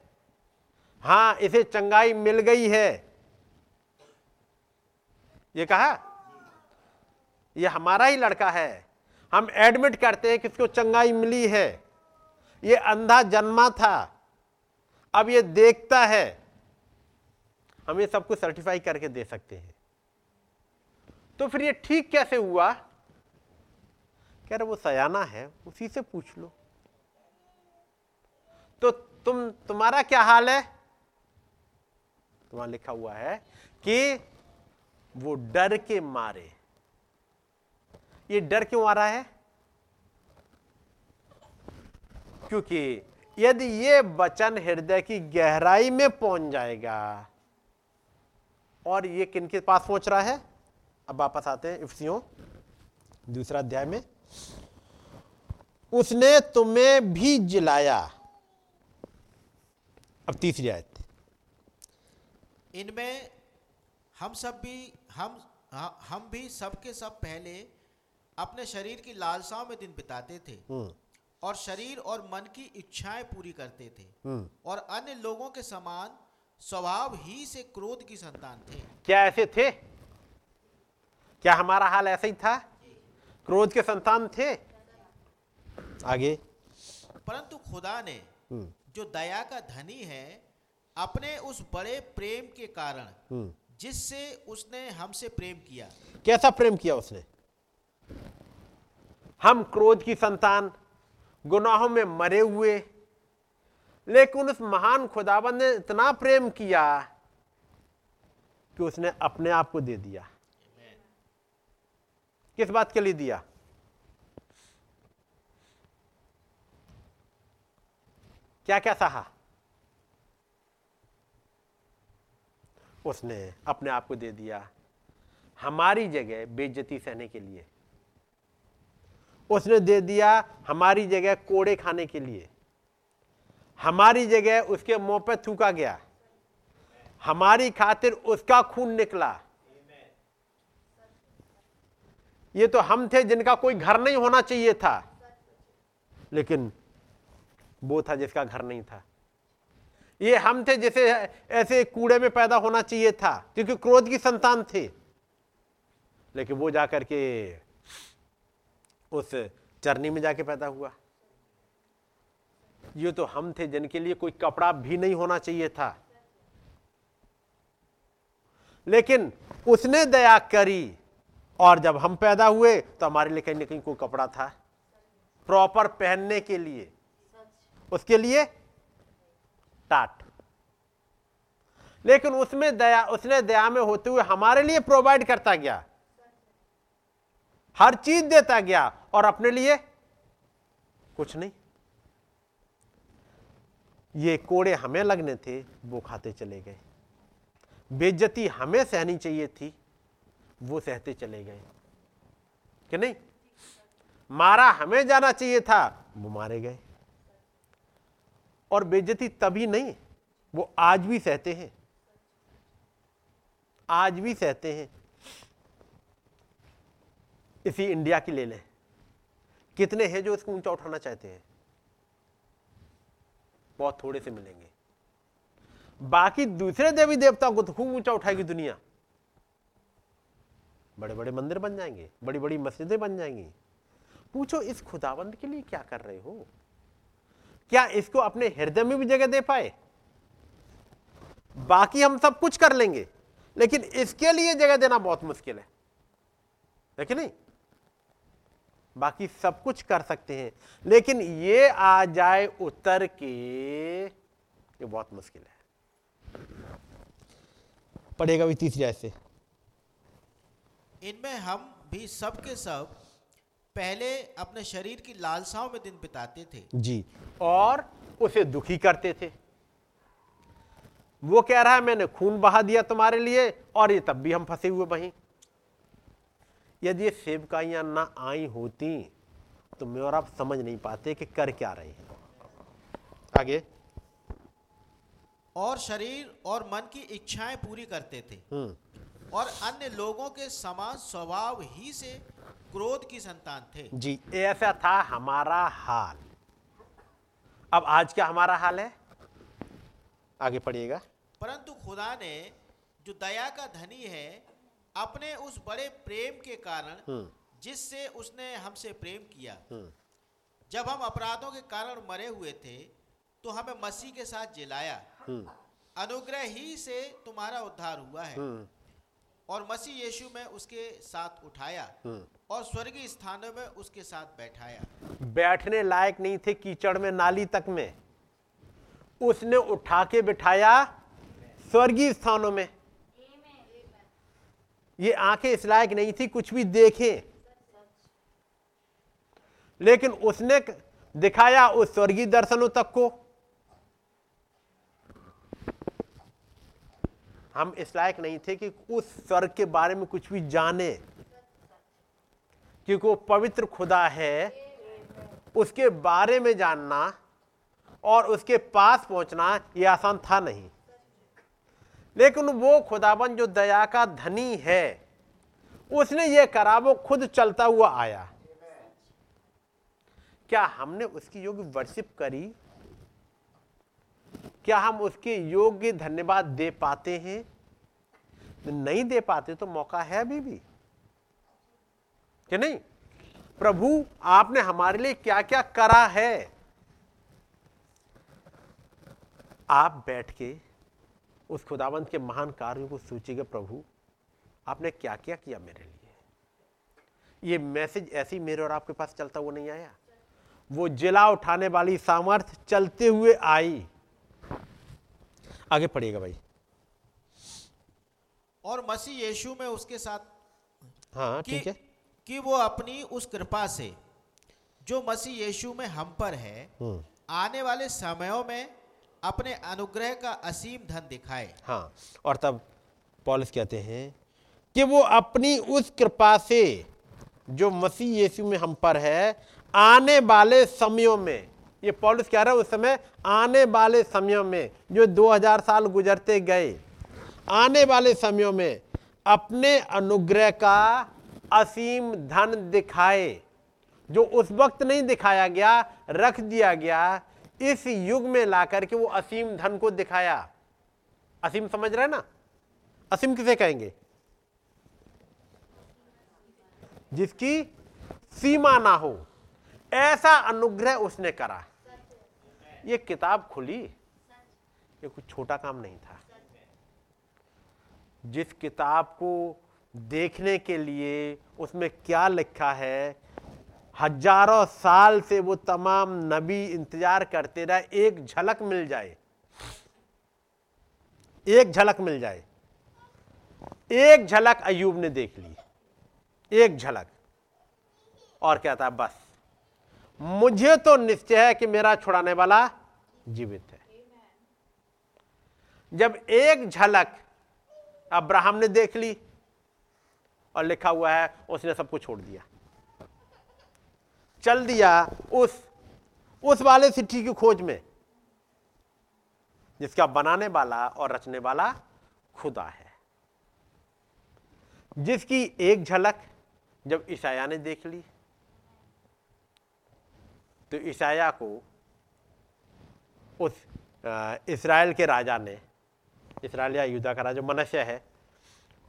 हाँ, इसे चंगाई मिल गई है। ये कहा, ये हमारा ही लड़का है। हम एडमिट करते हैं कि इसको चंगाई मिली है। ये अंधा जन्मा था। अब ये देखता है, हम ये सब कुछ सर्टिफाई करके दे सकते हैं। तो फिर ये ठीक कैसे हुआ? कह रहे, वो सयाना है, उसी से पूछ लो। तो तुम, तुम्हारा क्या हाल है? तुम्हारा लिखा हुआ है कि वो डर के मारे। ये डर क्यों आ रहा है? क्योंकि यदि ये वचन हृदय की गहराई में पहुँच जाएगा और ये किन के पास पहुँच रहा है? अब वापस आते हैं इफ्सियों दूसरा अध्याय में। उसने तुम्हें भी जिलाया। अब तीसरी आयत। इनमें हम सब भी हम हम भी सबके सब पहले अपने शरीर की लालसाओं में दिन बिताते थे। और शरीर और मन की इच्छाएँ पूरी करते थे। और अन्य लोगों के समान स्वभाव ही से क्रोध की संतान थे। क्या ऐसे थे? क्या हमारा हाल ऐसा ही था? क्रोध के संतान थे? आगे। परंतु खुदा ने जो दया का धनी है अपने उस बड़े प्रेम के कारण जिससे उसने हमसे प्रेम किया। कैसा प्रेम किया उसने? हम क्रोध की संतान गुनाहों में मरे हुए। लेकिन उस महान खुदाबंद ने इतना प्रेम किया कि उसने अपने आप को दे दिया। किस बात के लिए दिया? क्या क्या सहा उसने अपने आप को दे दिया। हमारी जगह बेइज्जती सहने के लिए। उसने दे दिया हमारी जगह कोड़े खाने के लिए। हमारी जगह उसके मुँह पे थूका गया। हमारी खातिर उसका खून निकला। ये तो हम थे जिनका कोई घर नहीं होना चाहिए था। लेकिन वो था जिसका घर नहीं था। ये हम थे जिसे ऐसे कूड़े में पैदा होना चाहिए था, क्योंकि क्रोध की संतान थे। लेकिन वो जाकर के उस चरनी में जाके पैदा हुआ। ये तो हम थे जिनके लिए कोई कपड़ा भी नहीं होना चाहिए था। लेकिन उसने दया करी और जब हम पैदा हुए तो हमारे लिए कहीं ना कहीं कोई कपड़ा था। प्रॉपर पहनने के लिए। उसके लिए टाट। लेकिन उसमें दया, उसने दया में होते हुए हमारे लिए प्रोवाइड करता गया। हर चीज़ देता गया और अपने लिए कुछ नहीं। ये कोड़े हमें लगने थे, वो खाते चले गए। बेज्जती हमें सहनी चाहिए थी, वो सहते चले गए। कि नहीं? मारा हमें जाना चाहिए था, वो मारे गए। और बेज्जती तभी नहीं, वो आज भी सहते हैं। आज भी सहते हैं। इसी इंडिया की ले लें। कितने हैं जो इसको ऊँचा उठाना चाहते हैं? बहुत थोड़े से मिलेंगे। बाकी दूसरे देवी देवताओं को तो खूब ऊँचा उठाएगी दुनिया। बड़े बड़े मंदिर बन जाएँगे बड़ी बड़ी मस्जिदें बन जाएँगी। पूछो, इस खुदाबंद के लिए क्या कर रहे हो? क्या इसको अपने हृदय में भी जगह दे पाए? बाकी हम सब कुछ कर लेंगे, लेकिन इसके लिए जगह देना बहुत मुश्किल है। लेकिन नहीं? बाकी सब कुछ कर सकते हैं। लेकिन ये आ जाए उतर के ये बहुत मुश्किल है। पढ़ेगा भी तीसरी ऐसे इनमें हम भी सब के सब पहले अपने शरीर की लालसाओं में दिन बिताते थे। जी। और उसे दुखी करते थे। वो कह रहा है मैंने खून बहा दिया तुम्हारे लिए और ये तब भी हम फंसे हुए वहीं यदि ये सेवकाइयाँ ना आई होती तो मैं और आप समझ नहीं पाते कि कर क्या रहे हैं। आगे। और शरीर और मन की इच्छाएँ पूरी करते थे। हम्म। और अन्य लोगों के समान स्वभाव ही से क्रोध की संतान थे। जी ऐसा था हमारा हाल। अब आज क्या हमारा हाल है? आगे पढ़िएगा। परंतु खुदा ने जो दया का धनी है अपने उस बड़े प्रेम के कारण हम्म। जिससे उसने हमसे प्रेम किया। हम्म। जब हम अपराधों के कारण मरे हुए थे तो हमें मसीह के साथ जिलाया। हम्म। अनुग्रह ही से तुम्हारा उद्धार हुआ है। और मसीह यीशु में उसके साथ उठाया और स्वर्गीय स्थानों में उसके साथ बैठाया। बैठने लायक नहीं थे कीचड़ में नाली तक में। उसने उठा के बिठाया स्वर्गीय स्थानों में। ये आँखें इस लायक नहीं थी, कुछ भी देखें। लेकिन उसने दिखाया उस स्वर्गीय दर्शनों तक को। हम इस लायक नहीं थे कि उस स्वर्ग के बारे में कुछ भी जाने, क्योंकि वो पवित्र खुदा है। उसके बारे में जानना और उसके पास पहुँचना यह आसान था नहीं। लेकिन वो खुदाबंद जो दया का धनी है, उसने ये करा, वो खुद चलता हुआ आया। क्या हमने उसकी योग्य वर्शिप करी? क्या हम उसके योग्य धन्यवाद दे पाते हैं? नहीं दे पाते तो मौका है अभी भी। कि नहीं? प्रभु, आपने हमारे लिए क्या क्या करा है? आप बैठ के उस खुदावंत के महान कार्यों को सोचिएगा प्रभु आपने क्या क्या किया मेरे लिए? ये मैसेज ऐसी मेरे और आपके पास चलता हुआ नहीं आया। वो जिला उठाने वाली सामर्थ चलते हुए आई। आगे पढ़िएगा भाई। और मसीह यीशु में उसके साथ हाँ कि, ठीक है। कि वो अपनी उस कृपा से जो मसीह यीशु में हम पर है हम्म, आने वाले समयों में अपने अनुग्रह का असीम धन दिखाए। हाँ और तब पॉलिस कहते हैं कि वो अपनी उस कृपा से जो मसीह यीशु में हम पर है, आने वाले समयों में, ये पॉलिस कह रहा है उस समय, आने वाले समयों में, जो 2000 साल गुजरते गए, आने वाले समयों में अपने अनुग्रह का असीम धन दिखाए, जो उस वक्त नहीं दिखाया गया, रख दिया गया इस युग में ला करके वो असीम धन को दिखाया। असीम समझ रहे ना? असीम किसे कहेंगे? जिसकी सीमा ना हो। ऐसा अनुग्रह उसने करा। ये किताब खुली। ये कुछ छोटा काम नहीं था। जिस किताब को देखने के लिए उसमें क्या लिखा है हज़ारों साल से वो तमाम नबी इंतज़ार करते रहे, एक झलक मिल जाए। एक झलक मिल जाए। एक झलक अयूब ने देख ली। एक झलक। और कहता है बस। मुझे तो निश्चय है कि मेरा छुड़ाने वाला जीवित है। जब एक झलक अब्राहम ने देख ली और लिखा हुआ है, उसने सबको छोड़ दिया। चल दिया उस उस वाले सिटी की खोज में, जिसका बनाने वाला और रचने वाला खुदा है। जिसकी एक झलक जब ईसाया ने देख ली तो ईसाया को उस इसराइल के राजा ने, इसराइल या युद्धा का राजा मनुष्य है,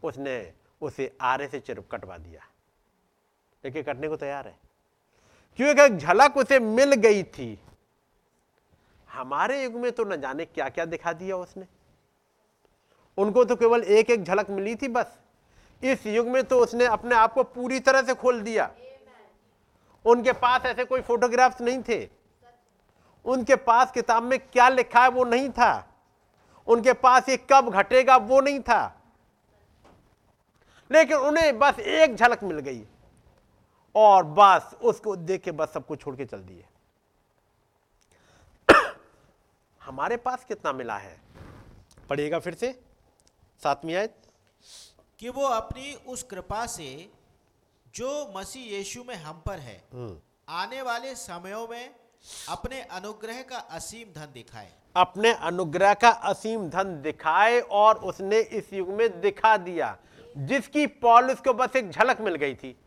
उसने उसे आरे से चिरुप कटवा दिया। लेकिन कटने को तैयार है। क्योंकि एक झलक उसे मिल गई थी। हमारे युग में तो न जाने क्या क्या दिखा दिया उसने। उनको तो केवल एक एक झलक मिली थी बस। इस युग में तो उसने अपने आप को पूरी तरह से खोल दिया। उनके पास ऐसे कोई फोटोग्राफ्स नहीं थे। उनके पास किताब में क्या लिखा है वो नहीं था। उनके पास ये कब घटेगा वो नहीं था। लेकिन उन्हें बस एक झलक मिल गई। और बस उसको देख के बस सबको छोड़ के चल दिए। हमारे पास कितना मिला है? पढ़िएगा फिर से। सातवीं आयत। कि वो अपनी उस कृपा से जो मसीह यीशु में हम पर है आने वाले समयों में अपने अनुग्रह का असीम धन दिखाए। अपने अनुग्रह का असीम धन दिखाए और उसने इस युग में दिखा दिया जिसकी पॉलिस को बस एक झलक मिल गई थी।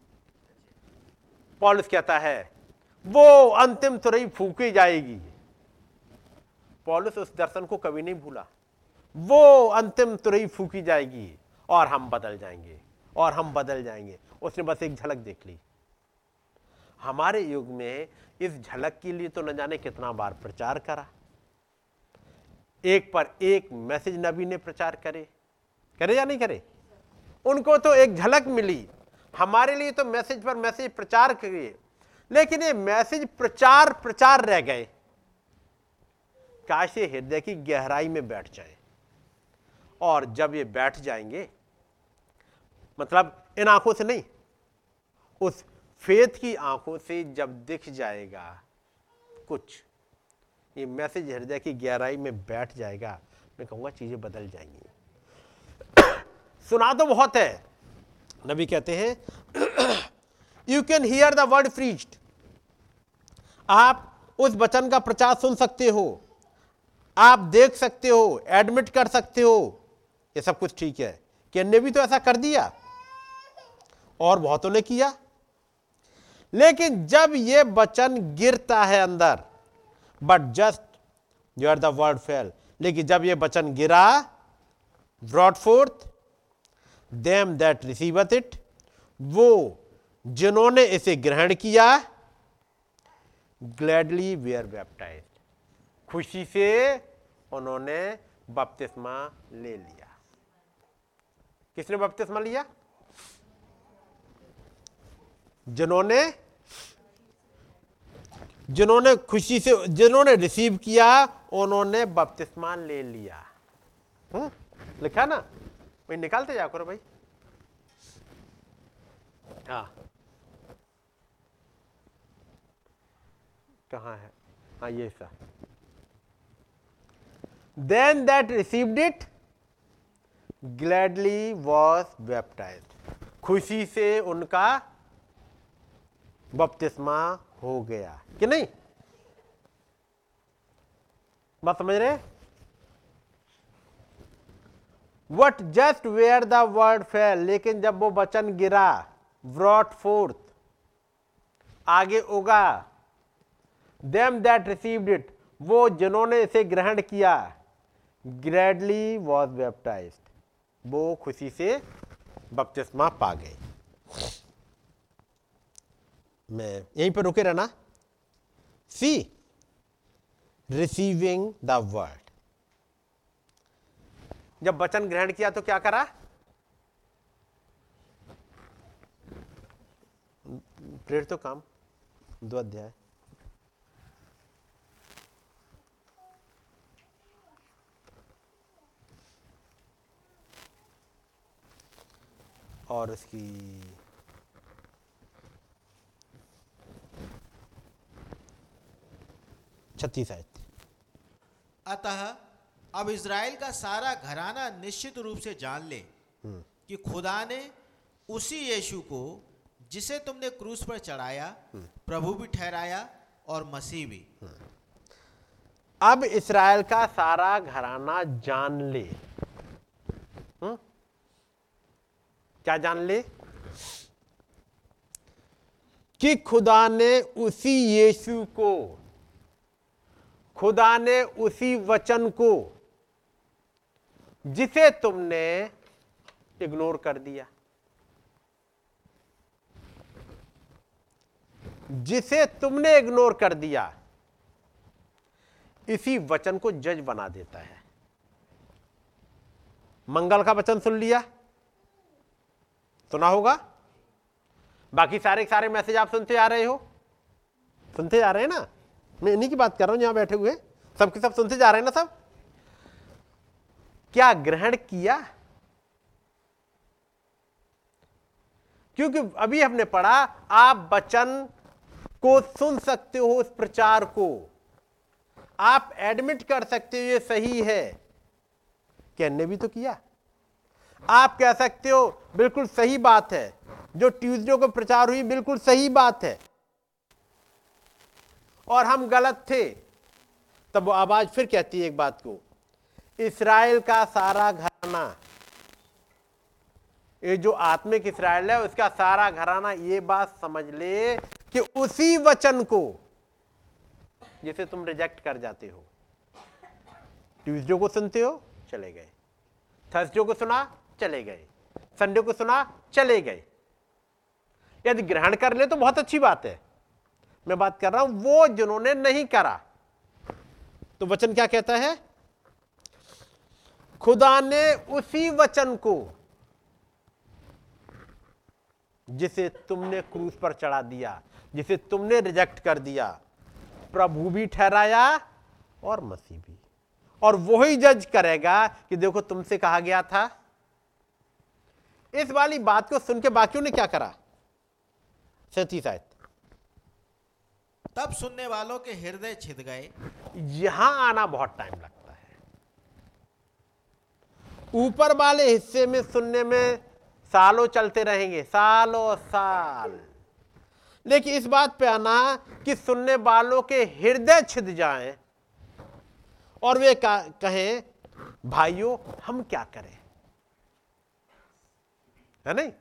पॉलिस कहता है, वो अंतिम तुरई फूकी जाएगी। पॉलिस उस दर्शन को कभी नहीं भूला। वो अंतिम तुरई फूकी जाएगी और हम बदल जाएँगे, और हम बदल जाएँगे। उसने बस एक झलक देख ली। हमारे युग में इस झलक के लिए तो न जाने कितना बार प्रचार करा। एक पर एक मैसेज नबी ने प्रचार करे। करे या नहीं करे? उनको तो एक झलक मिली। हमारे लिए तो मैसेज पर मैसेज प्रचार करिए। लेकिन ये मैसेज प्रचार प्रचार रह गए। काश ये हृदय की गहराई में बैठ जाए। और जब ये बैठ जाएँगे मतलब इन आँखों से नहीं, उस फेथ की आँखों से जब दिख जाएगा कुछ, ये मैसेज हृदय की गहराई में बैठ जाएगा। मैं कहूँगा चीज़ें बदल जाएँगी। सुना तो बहुत है। नबी कहते हैं you can hear the word preached आप उस वचन का प्रचार सुन सकते हो, आप देख सकते हो एडमिट कर सकते हो, ये सब कुछ ठीक है। कि ने भी तो ऐसा कर दिया, और बहुतों ने किया। लेकिन जब ये वचन गिरता है अंदर but just you are the word fell लेकिन जब ये वचन गिरा brought forth them that received it वो जिन्होंने इसे ग्रहण किया ग्लैडली वेयर बैप्टाइज खुशी से उन्होंने बपतिस्मा ले लिया। किसने बपतिस्मा लिया? जिन्होंने जिन्होंने खुशी से, जिन्होंने रिसीव किया, उन्होंने बपतिस्मा ले लिया। हुँ? लिखा ना? भाई, निकालते जा करो भाई। हाँ। कहाँ है? हाँ ये सा। Then that received it gladly was baptise खुशी से उनका बपतिस्मा हो गया। कि नहीं? बात समझ रहे but just where the word fell लेकिन जब वो वचन गिरा ब्रॉट फोर्थ आगे उगा देम दैट रिसीव्ड इट वो जिन्होंने इसे ग्रहण किया ग्रेडली वॉज़ बैप्टाइज वो खुशी से बपतिस्मा पा गए। मैं यहीं पर रुके रहना। सी रिसीविंग द वर्ड जब वचन ग्रहण किया तो क्या करा? प्रेरित तो काम, दो अध्याय। और उसकी छत्तीस आयत। अतः अब इसराइल का सारा घराना निश्चित रूप से जान ले कि खुदा ने उसी यीशु को जिसे तुमने क्रूस पर चढ़ाया प्रभु भी ठहराया और मसीह भी। अब इसराइल का सारा घराना जान ले। हुँ? क्या जान ले? कि खुदा ने उसी यीशु को खुदा ने उसी वचन को जिसे तुमने इग्नोर कर दिया। जिसे तुमने इग्नोर कर दिया, इसी वचन को जज बना देता है। मंगल का वचन सुन लिया? सुना होगा? बाकी सारे सारे मैसेज आप सुनते आ रहे हो? सुनते जा रहे हैं ना? मैं इन्हीं की बात कर रहा हूँ यहाँ बैठे हुए सबके सब सुनते जा रहे हैं ना सब? क्या ग्रहण किया? क्योंकि अभी हमने पढ़ा, आप वचन को सुन सकते हो उस प्रचार को। आप एडमिट कर सकते हो ये सही है। कहने भी तो किया? आप कह सकते हो, बिल्कुल सही बात है। जो ट्यूसडे को प्रचार हुई, बिल्कुल सही बात है। और हम गलत थे। तब वो आवाज़ फिर कहती है एक बात को। इसराइल का सारा घराना। ये जो आत्मिक इसराइल है, उसका सारा घराना ये बात समझ ले कि उसी वचन को जिसे तुम रिजेक्ट कर जाते हो। ट्यूसडे को सुनते हो, चले गए। थर्सडे को सुना, चले गए। संडे को सुना, चले गए। यदि ग्रहण कर ले तो बहुत अच्छी बात है। मैं बात कर रहा हूँ, वो जिन्होंने नहीं करा तो वचन क्या कहता है? खुदा ने उसी वचन को जिसे तुमने क्रूस पर चढ़ा दिया जिसे तुमने रिजेक्ट कर दिया प्रभु भी ठहराया और मसीह भी। और वही जज करेगा कि देखो तुमसे कहा गया था। इस वाली बात को सुन के बाकियों ने क्या करा? सैतीस आयत। तब सुनने वालों के हृदय छिद गए। यहाँ आना बहुत टाइम लगता ऊपर वाले हिस्से में सुनने में सालों चलते रहेंगे, सालों साल। लेकिन इस बात पे आना कि सुनने वालों के हृदय छिद जाएँ और वे कहें, भाइयों, हम क्या करें? है नहीं?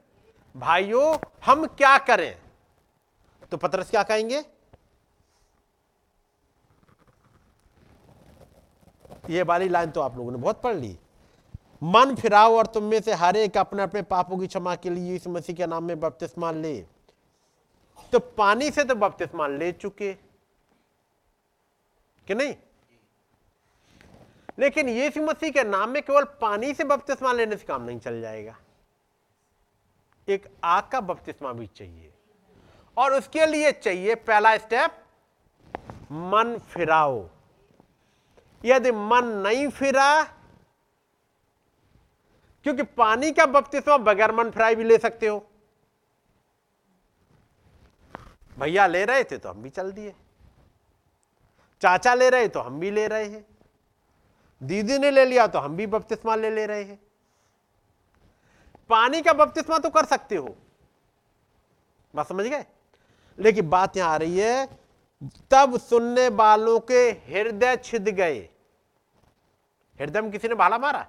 भाइयों, हम क्या करें? तो पतरस क्या कहेंगे? ये वाली लाइन तो आप लोगों ने बहुत पढ़ ली। मन फिराओ और तुम में से हर एक अपने अपने पापों की क्षमा के लिए इस मसीह के नाम में बपतिस्मा ले। तो पानी से तो बपतिस्मा ले चुके। कि नहीं? लेकिन यीशु मसीह के नाम में केवल पानी से बपतिस्मा लेने से काम नहीं चल जाएगा। एक आग का बपतिस्मा भी चाहिए। और उसके लिए चाहिए पहला स्टेप मन फिराओ। यदि मन नहीं फिरा क्योंकि पानी का बपतिस्मा बगैर मन फिराए भी ले सकते हो? भैया ले रहे थे तो हम भी चल दिए। चाचा ले रहे तो हम भी ले रहे हैं। दीदी ने ले लिया तो हम भी बपतिस्मा ले ले रहे हैं। पानी का बपतिस्मा तो कर सकते हो। बात समझ गए? लेकिन बात यहाँ आ रही है, तब सुनने वालों के हृदय छिद गए। हृदय में किसी ने भाला मारा?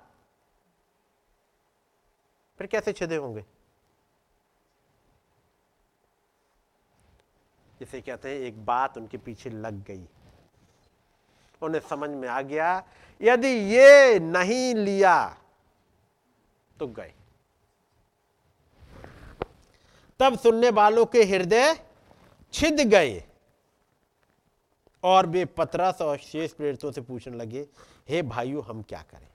फिर कैसे छिदे होंगे? जिसे कहते हैं, एक बात उनके पीछे लग गई। उन्हें समझ में आ गया, यदि ये नहीं लिया तो गए। तब सुनने वालों के हृदय छिद गए और वे पतरस और शेष प्रेरितों से पूछने लगे, हे भाइयों, हम क्या करें?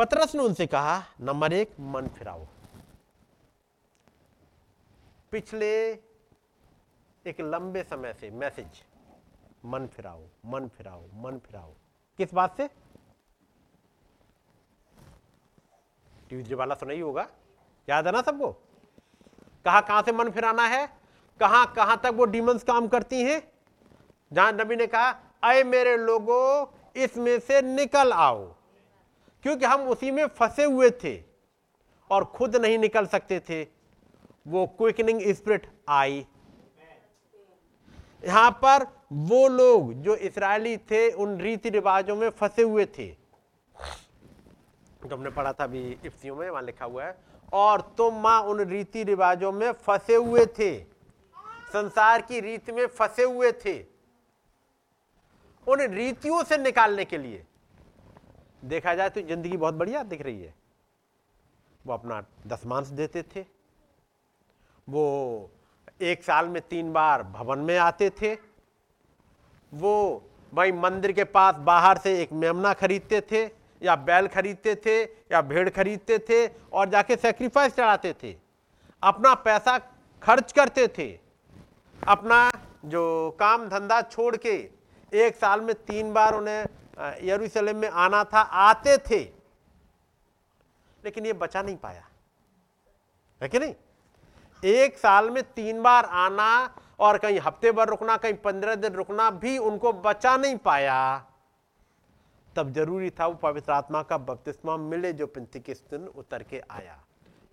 पतरस ने उनसे कहा, नंबर एक, मन फिराओ। पिछले एक लंबे समय से मैसेज, मन फिराओ मन फिराओ मन फिराओ। किस बात से? ट्यूजडे वाला सुना ही होगा। याद है ना सबको? कहा, कहाँ से मन फिराना है? कहाँ कहाँ तक वो डीमंस काम करती हैं? जहाँ नबी ने कहा, अय मेरे लोगों, इसमें से निकल आओ। क्योंकि हम उसी में फंसे हुए थे और खुद नहीं निकल सकते थे। वो क्विकनिंग स्पिरिट आई। यहाँ पर वो लोग जो इसराइली थे, उन रीति रिवाजों में फंसे हुए थे। तो हमने पढ़ा था अभी इफ्तियों में, वहाँ लिखा हुआ है, और तुम माँ उन रीति रिवाजों में फंसे हुए थे। संसार की रीति में फंसे हुए थे। उन रीतियों से निकालने के लिए। देखा जाए तो ज़िंदगी बहुत बढ़िया दिख रही है। वो अपना दसमांश देते थे। वो एक साल में तीन बार भवन में आते थे। वो भाई मंदिर के पास बाहर से एक मेमना खरीदते थे या बैल खरीदते थे या भेड़ खरीदते थे और जाके सेक्रीफाइस चढ़ाते थे। अपना पैसा खर्च करते थे। अपना जो काम धंधा छोड़ के एक साल में तीन बार उन्हें यरूशलेम में आना था, आते थे, लेकिन ये बचा नहीं पाया। है कि नहीं? एक साल में तीन बार आना और कहीं हफ़्ते भर रुकना, कहीं पंद्रह दिन रुकना भी उनको बचा नहीं पाया। तब ज़रूरी था वो पवित्र आत्मा का बपतिस्मा मिले जो पिंती किस दिन उतर के आया।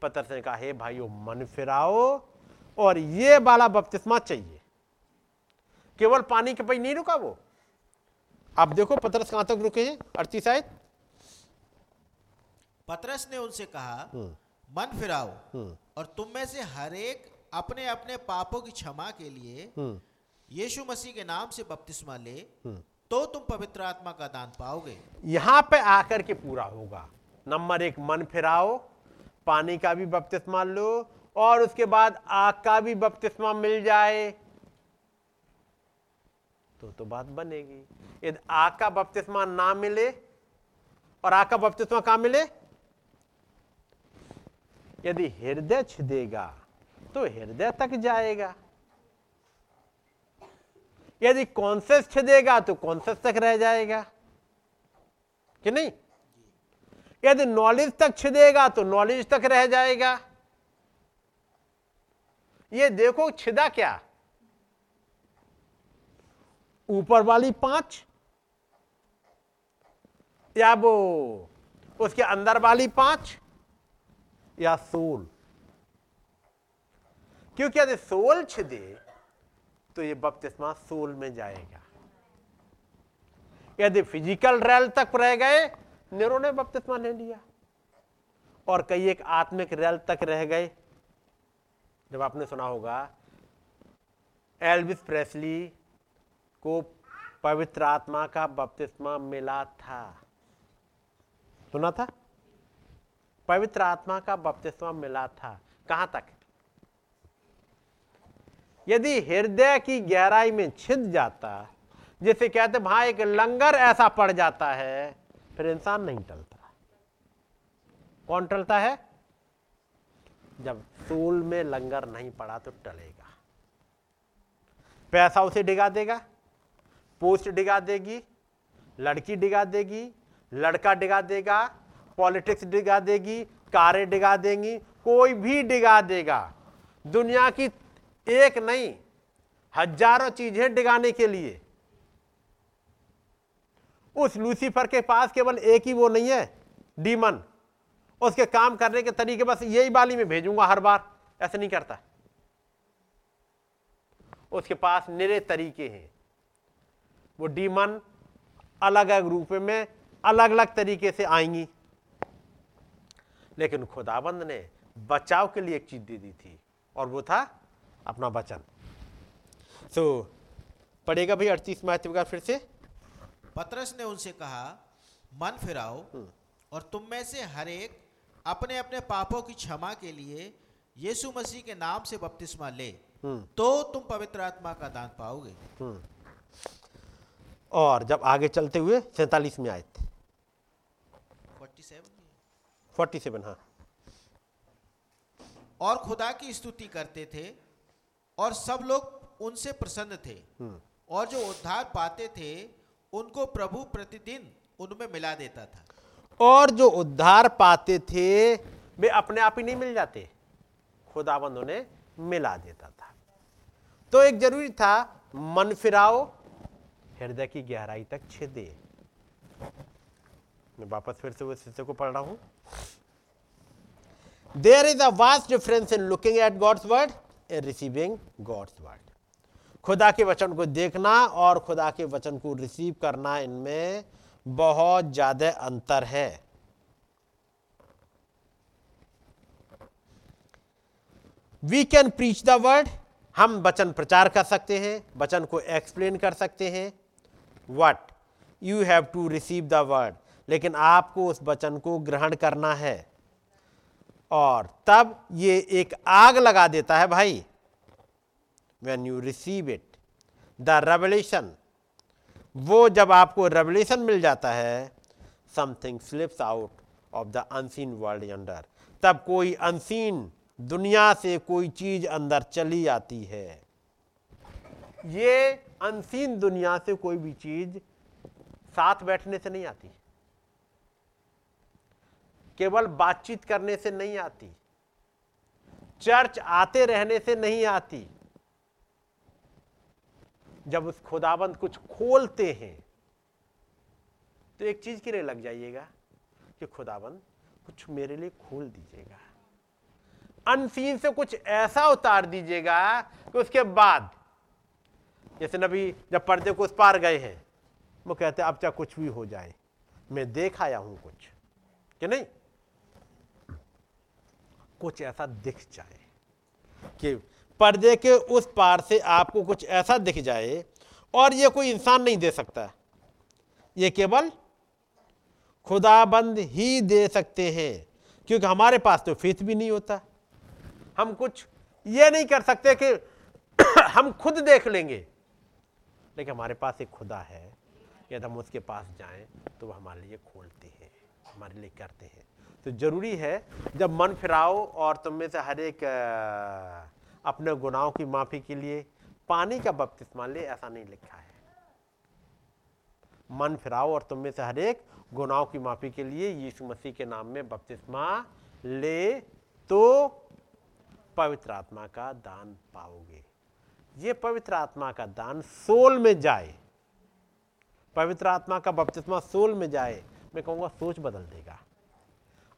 पतर से कहा, हे भाइयों, मन फिराओ और ये वाला बपतिस्मा चाहिए। केवल पानी के पे नहीं रुका वो? आप देखो पतरस कहाँ तक रुके हैं? अड़तीस शायद पतरस ने उनसे कहा मन फिराओ और तुम में से हर एक अपने अपने पापों की क्षमा के लिए यीशु मसीह के नाम से बपतिस्मा ले तो तुम पवित्र आत्मा का दान पाओगे। यहाँ पे आकर के पूरा होगा। नंबर एक मन फिराओ पानी का भी बपतिस्मा लो और उसके बाद आग का भी बपतिस्मा मिल जाए। तो तो बात बनेगी। यदि आग का बपतिस्मा ना मिले, और आग का बपतिस्मा कहाँ मिले? यदि हृदय छिदेगा तो हृदय तक जाएगा। यदि कॉन्सेस छिदेगा तो कॉन्सेस तक रह जाएगा। कि नहीं? यदि नॉलेज तक छिदेगा तो नॉलेज तक रह जाएगा। ये देखो छिदा क्या? ऊपर वाली पाँच, या वो उसके अंदर वाली पाँच, या सोल। क्योंकि यदि सोल छिदे तो ये बपतिस्मा सोल में जाएगा। यदि फ़िज़िकल रेल तक रह गए नेरो ने बपतिस्मा ले लिया। और कई एक आत्मिक रेल तक रह गए। जब आपने सुना होगा, एल्विस प्रेसली को पवित्र आत्मा का बपतिस्मा मिला था। सुना था? पवित्र आत्मा का बपतिस्मा मिला था। कहाँ तक? यदि हृदय की गहराई में छिद जाता, जिसे कहते वहाँ एक लंगर ऐसा पड़ जाता है, फिर इंसान नहीं टलता। कौन टलता है? जब सोल में लंगर नहीं पड़ा तो टलेगा। पैसा उसे डिगा देगा। पोस्ट डिगा देगी, लड़की डिगा देगी, लड़का डिगा देगा, पॉलिटिक्स डिगा देगी, कारें डिगा देंगी, कोई भी डिगा देगा। दुनिया की एक नहीं, हज़ारों चीज़ें डिगाने के लिए। उस लूसीफर के पास केवल एक ही वो नहीं है डीमन उसके काम करने के तरीके बस यही बाली में भेजूँगा हर बार, ऐसे नहीं करता। उसके पास निरे तरीके हैं। वो डीमन अलग अलग रूप में अलग अलग तरीके से आएँगी। लेकिन खुदाबंद ने बचाव के लिए एक चीज़ दे दी थी और वो था अपना वचन। सो so, पढ़ेगा भाई अड़तीस का फिर से। पतरस ने उनसे कहा मन फिराओ और तुम में से हर एक अपने अपने पापों की क्षमा के लिए यीशु मसीह के नाम से बपतिस्मा ले तो तुम पवित्र आत्मा का दान पाओगे। और जब आगे चलते हुए सैतालीस में आए थे। फोर्टी सेवन हाँ। और खुदा की स्तुति करते थे और सब लोग उनसे प्रसन्न थे। और जो उद्धार पाते थे उनको प्रभु प्रतिदिन उनमें मिला देता था। और जो उद्धार पाते थे वे अपने आप ही नहीं मिल जाते। खुदाबंद उन्हें मिला देता था। तो एक ज़रूरी था मन फिराओ हृदय की गहराई तक छेदे। मैं वापस फिर से उस हिस्से को पढ़ रहा हूँ। There is a vast difference in looking at God's word and receiving God's word खुदा के वचन को देखना और खुदा के वचन को रिसीव करना इनमें बहुत ज़्यादा अंतर है। We can preach the word हम वचन प्रचार कर सकते हैं, वचन को एक्सप्लेन कर सकते हैं but you have to receive the word लेकिन आपको उस वचन को ग्रहण करना है। और तब ये एक आग लगा देता है भाई। When you receive it the revelation वो जब आपको रेवल्यूशन मिल जाता है something slips out of the unseen world under तब कोई अनसीन दुनिया से कोई चीज़ अंदर चली आती है। ये अनसीन दुनिया से कोई भी चीज़ साथ बैठने से नहीं आती। केवल बातचीत करने से नहीं आती। चर्च आते रहने से नहीं आती। जब उस खुदाबंद कुछ खोलते हैं तो एक चीज़ के लिए लग जाइएगा कि खुदाबंद, कुछ मेरे लिए खोल दीजिएगा। अनसीन से कुछ ऐसा उतार दीजिएगा कि उसके बाद जैसे नबी जब पर्दे को उस पार गए हैं, वो कहते अब चाहे कुछ भी हो जाए, मैं देख आया हूँ कुछ। कि नहीं? कुछ ऐसा दिख जाए कि पर्दे के उस पार से आपको कुछ ऐसा दिख जाए और ये कोई इंसान नहीं दे सकता। ये केवल खुदाबंद ही दे सकते हैं, क्योंकि हमारे पास तो फेथ भी नहीं होता। हम कुछ ये नहीं कर सकते कि हम खुद देख लेंगे। लेकिन हमारे पास एक खुदा है यदि हम उसके पास जाएँ तो वह हमारे लिए खोलते हैं, हमारे लिए करते हैं। तो ज़रूरी है, जब मन फिराओ और तुम में से हर एक अपने गुनाहों की माफ़ी के लिए पानी का बपतिस्मा ले, ऐसा नहीं लिखा है। मन फिराओ और तुम में से हर एक गुनाहों की माफ़ी के लिए यीशु मसीह के नाम में बपतिस्मा ले तो पवित्र आत्मा का दान पाओगे। ये पवित्र आत्मा का दान सोल में जाए। पवित्र आत्मा का बपतिस्मा सोल में जाए, मैं कहूँगा सोच बदल देगा।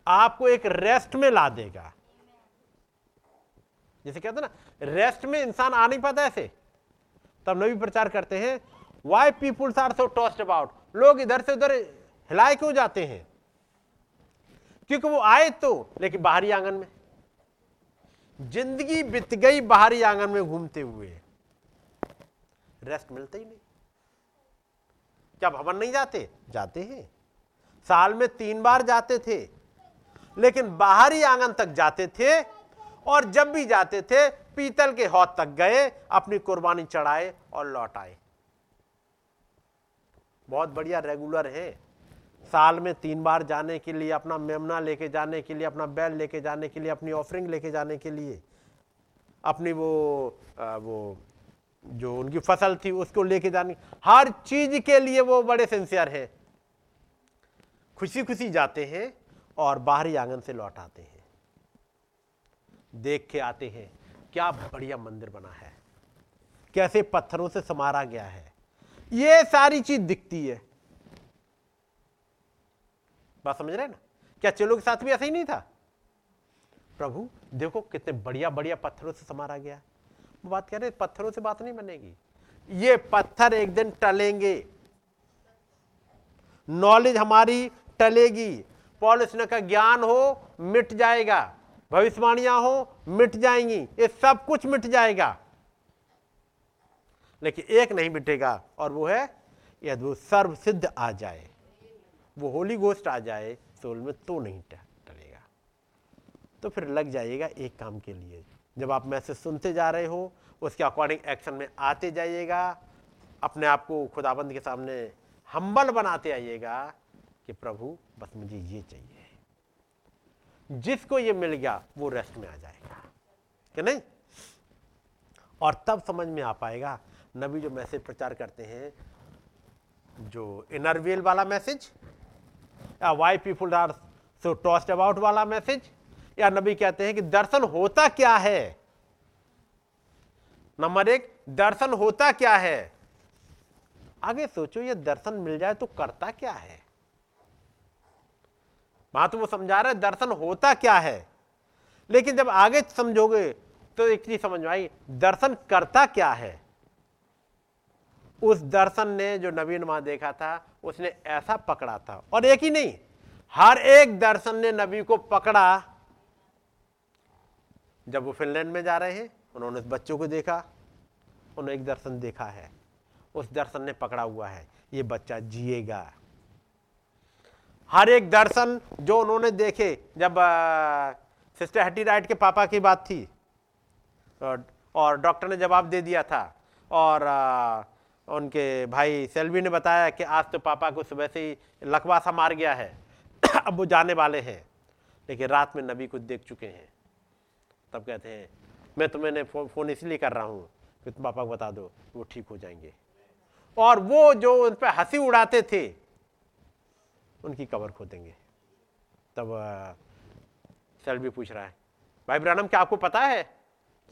आपको एक रेस्ट में ला देगा। जैसे कहते ना रेस्ट में इंसान आ नहीं पाता ऐसे। तब नवी प्रचार करते हैं why peoples are so tossed about लोग इधर से उधर हिलाए क्यों जाते हैं? क्योंकि वो आए तो लेकिन बाहरी आँगन में। ज़िंदगी बीत गई बाहरी आँगन में घूमते हुए। रेस्ट मिलता ही नहीं। क्या भवन नहीं जाते जाते हैं। साल में तीन बार जाते थे लेकिन बाहरी आँगन तक जाते थे और जब भी जाते थे पीतल के हौद तक गए अपनी कुर्बानी चढ़ाए और लौट आए। बहुत बढ़िया रेगुलर है। साल में तीन बार जाने के लिए अपना मेमना लेके जाने के लिए अपना बैल लेके जाने के लिए अपनी ऑफरिंग लेके जाने के लिए अपनी वो आ, वो जो उनकी फ़सल थी उसको लेके जाने। हर चीज़ के लिए वो बड़े सिंसियर हैं। खुशी खुशी जाते हैं और बाहरी आँगन से लौट आते हैं। देख के आते हैं, क्या बढ़िया मंदिर बना है। कैसे पत्थरों से समारा गया है। ये सारी चीज़ दिखती है। बात समझ रहे ना? क्या चेलों के साथ भी ऐसा ही नहीं था? प्रभु, देखो कितने बढ़िया बढ़िया पत्थरों से समारा गया। वो बात कह रहे पत्थरों से बात नहीं बनेगी। ये पत्थर एक दिन टलेंगे। नॉलेज हमारी टलेगी। पॉलिस का ज्ञान हो, मिट जाएगा। भविष्यवाणियाँ हो, मिट जाएँगी। ये सब कुछ मिट जाएगा। लेकिन एक नहीं मिटेगा, और वो है यदि वो सर्व सिद्ध आ जाए। वो होली गोस्ट आ जाए, सोल में तो नहीं टलेगा। तो फिर लग जाइएगा एक काम के लिए। जब आप मैसेज सुनते जा रहे हो, उसके अकॉर्डिंग एक्शन में आते जाइएगा। अपने आप को खुदाबंद के सामने हम्बल बनाते आइएगा कि प्रभु, बस मुझे ये चाहिए। जिसको ये मिल गया, वो रेस्ट में आ जाएगा। कि नहीं? और तब समझ में आ पाएगा, नबी जो मैसेज प्रचार करते हैं, जो इनरवेल वाला मैसेज या why people are so tossed about वाला मैसेज या नबी कहते हैं कि दर्शन होता क्या है? नंबर एक, दर्शन होता क्या है? आगे सोचो, ये दर्शन मिल जाए तो करता क्या है? बात वो समझा रहे दर्शन होता क्या है? लेकिन जब आगे समझोगे तो एक चीज़ समझ में आई, दर्शन करता क्या है? उस दर्शन ने जो नवीन वहाँ देखा था, उसने ऐसा पकड़ा था। और एक ही नहीं, हर एक दर्शन ने नबी को पकड़ा जब वो फिनलैंड में जा रहे हैं उन्होंने उस बच्चों को देखा उन्होंने एक दर्शन देखा है। उस दर्शन ने पकड़ा हुआ है ये बच्चा जिएगा। हर एक दर्शन जो उन्होंने देखे जब सिस्टर हट्टी राइट के पापा की बात थी और, और डॉक्टर ने जवाब दे दिया था और आ, उनके भाई सेल्वी ने बताया कि आज तो पापा को सुबह से ही लकवा सा मार गया है अब वो जाने वाले हैं लेकिन रात में नबी को देख चुके हैं। तब कहते हैं मैं तुम्हें फो, फ़ोन इसलिए कर रहा हूँ कि तुम पापा को बता दो वो ठीक हो जाएँगे। और वो जो उन पर हँसी उड़ाते थे उनकी कबर खोदेंगे तब सेल्वी पूछ रहा है भाई ब्रानम क्या आपको पता है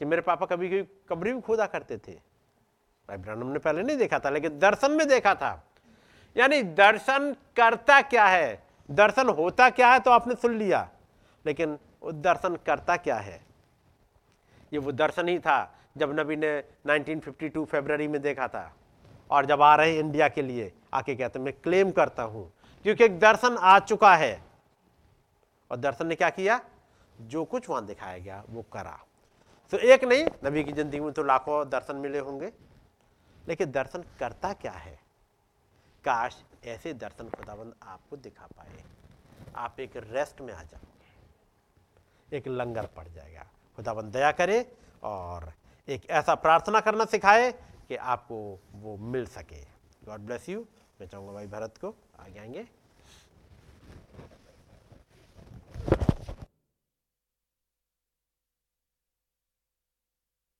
कि मेरे पापा कभी कभी कब्री भी खोदा करते थे? भाई ब्रानम ने पहले नहीं देखा था लेकिन दर्शन में देखा था। यानी दर्शन करता क्या है? दर्शन होता क्या है तो आपने सुन लिया लेकिन दर्शन करता क्या है? ये वो दर्शन ही था जब नबी ने 1952 फरवरी में देखा था। और जब आ रहे इंडिया के लिए, आके कहते मैं क्लेम करता हूँ, क्योंकि एक दर्शन आ चुका है। और दर्शन ने क्या किया? जो कुछ वहाँ दिखाया गया, वो करा। तो एक नहीं, नबी की ज़िंदगी में तो लाखों दर्शन मिले होंगे। लेकिन दर्शन करता क्या है? काश ऐसे दर्शन खुदाबंद आपको दिखा पाए। आप एक रेस्ट में आ जाओगे। एक लंगर पड़ जाएगा। खुदाबंद दया करे और एक ऐसा प्रार्थना करना सिखाए कि आपको वो मिल सके। गॉड ब्लेस यू मैं चाहूँगा भाई भरत को आगे आएँगे।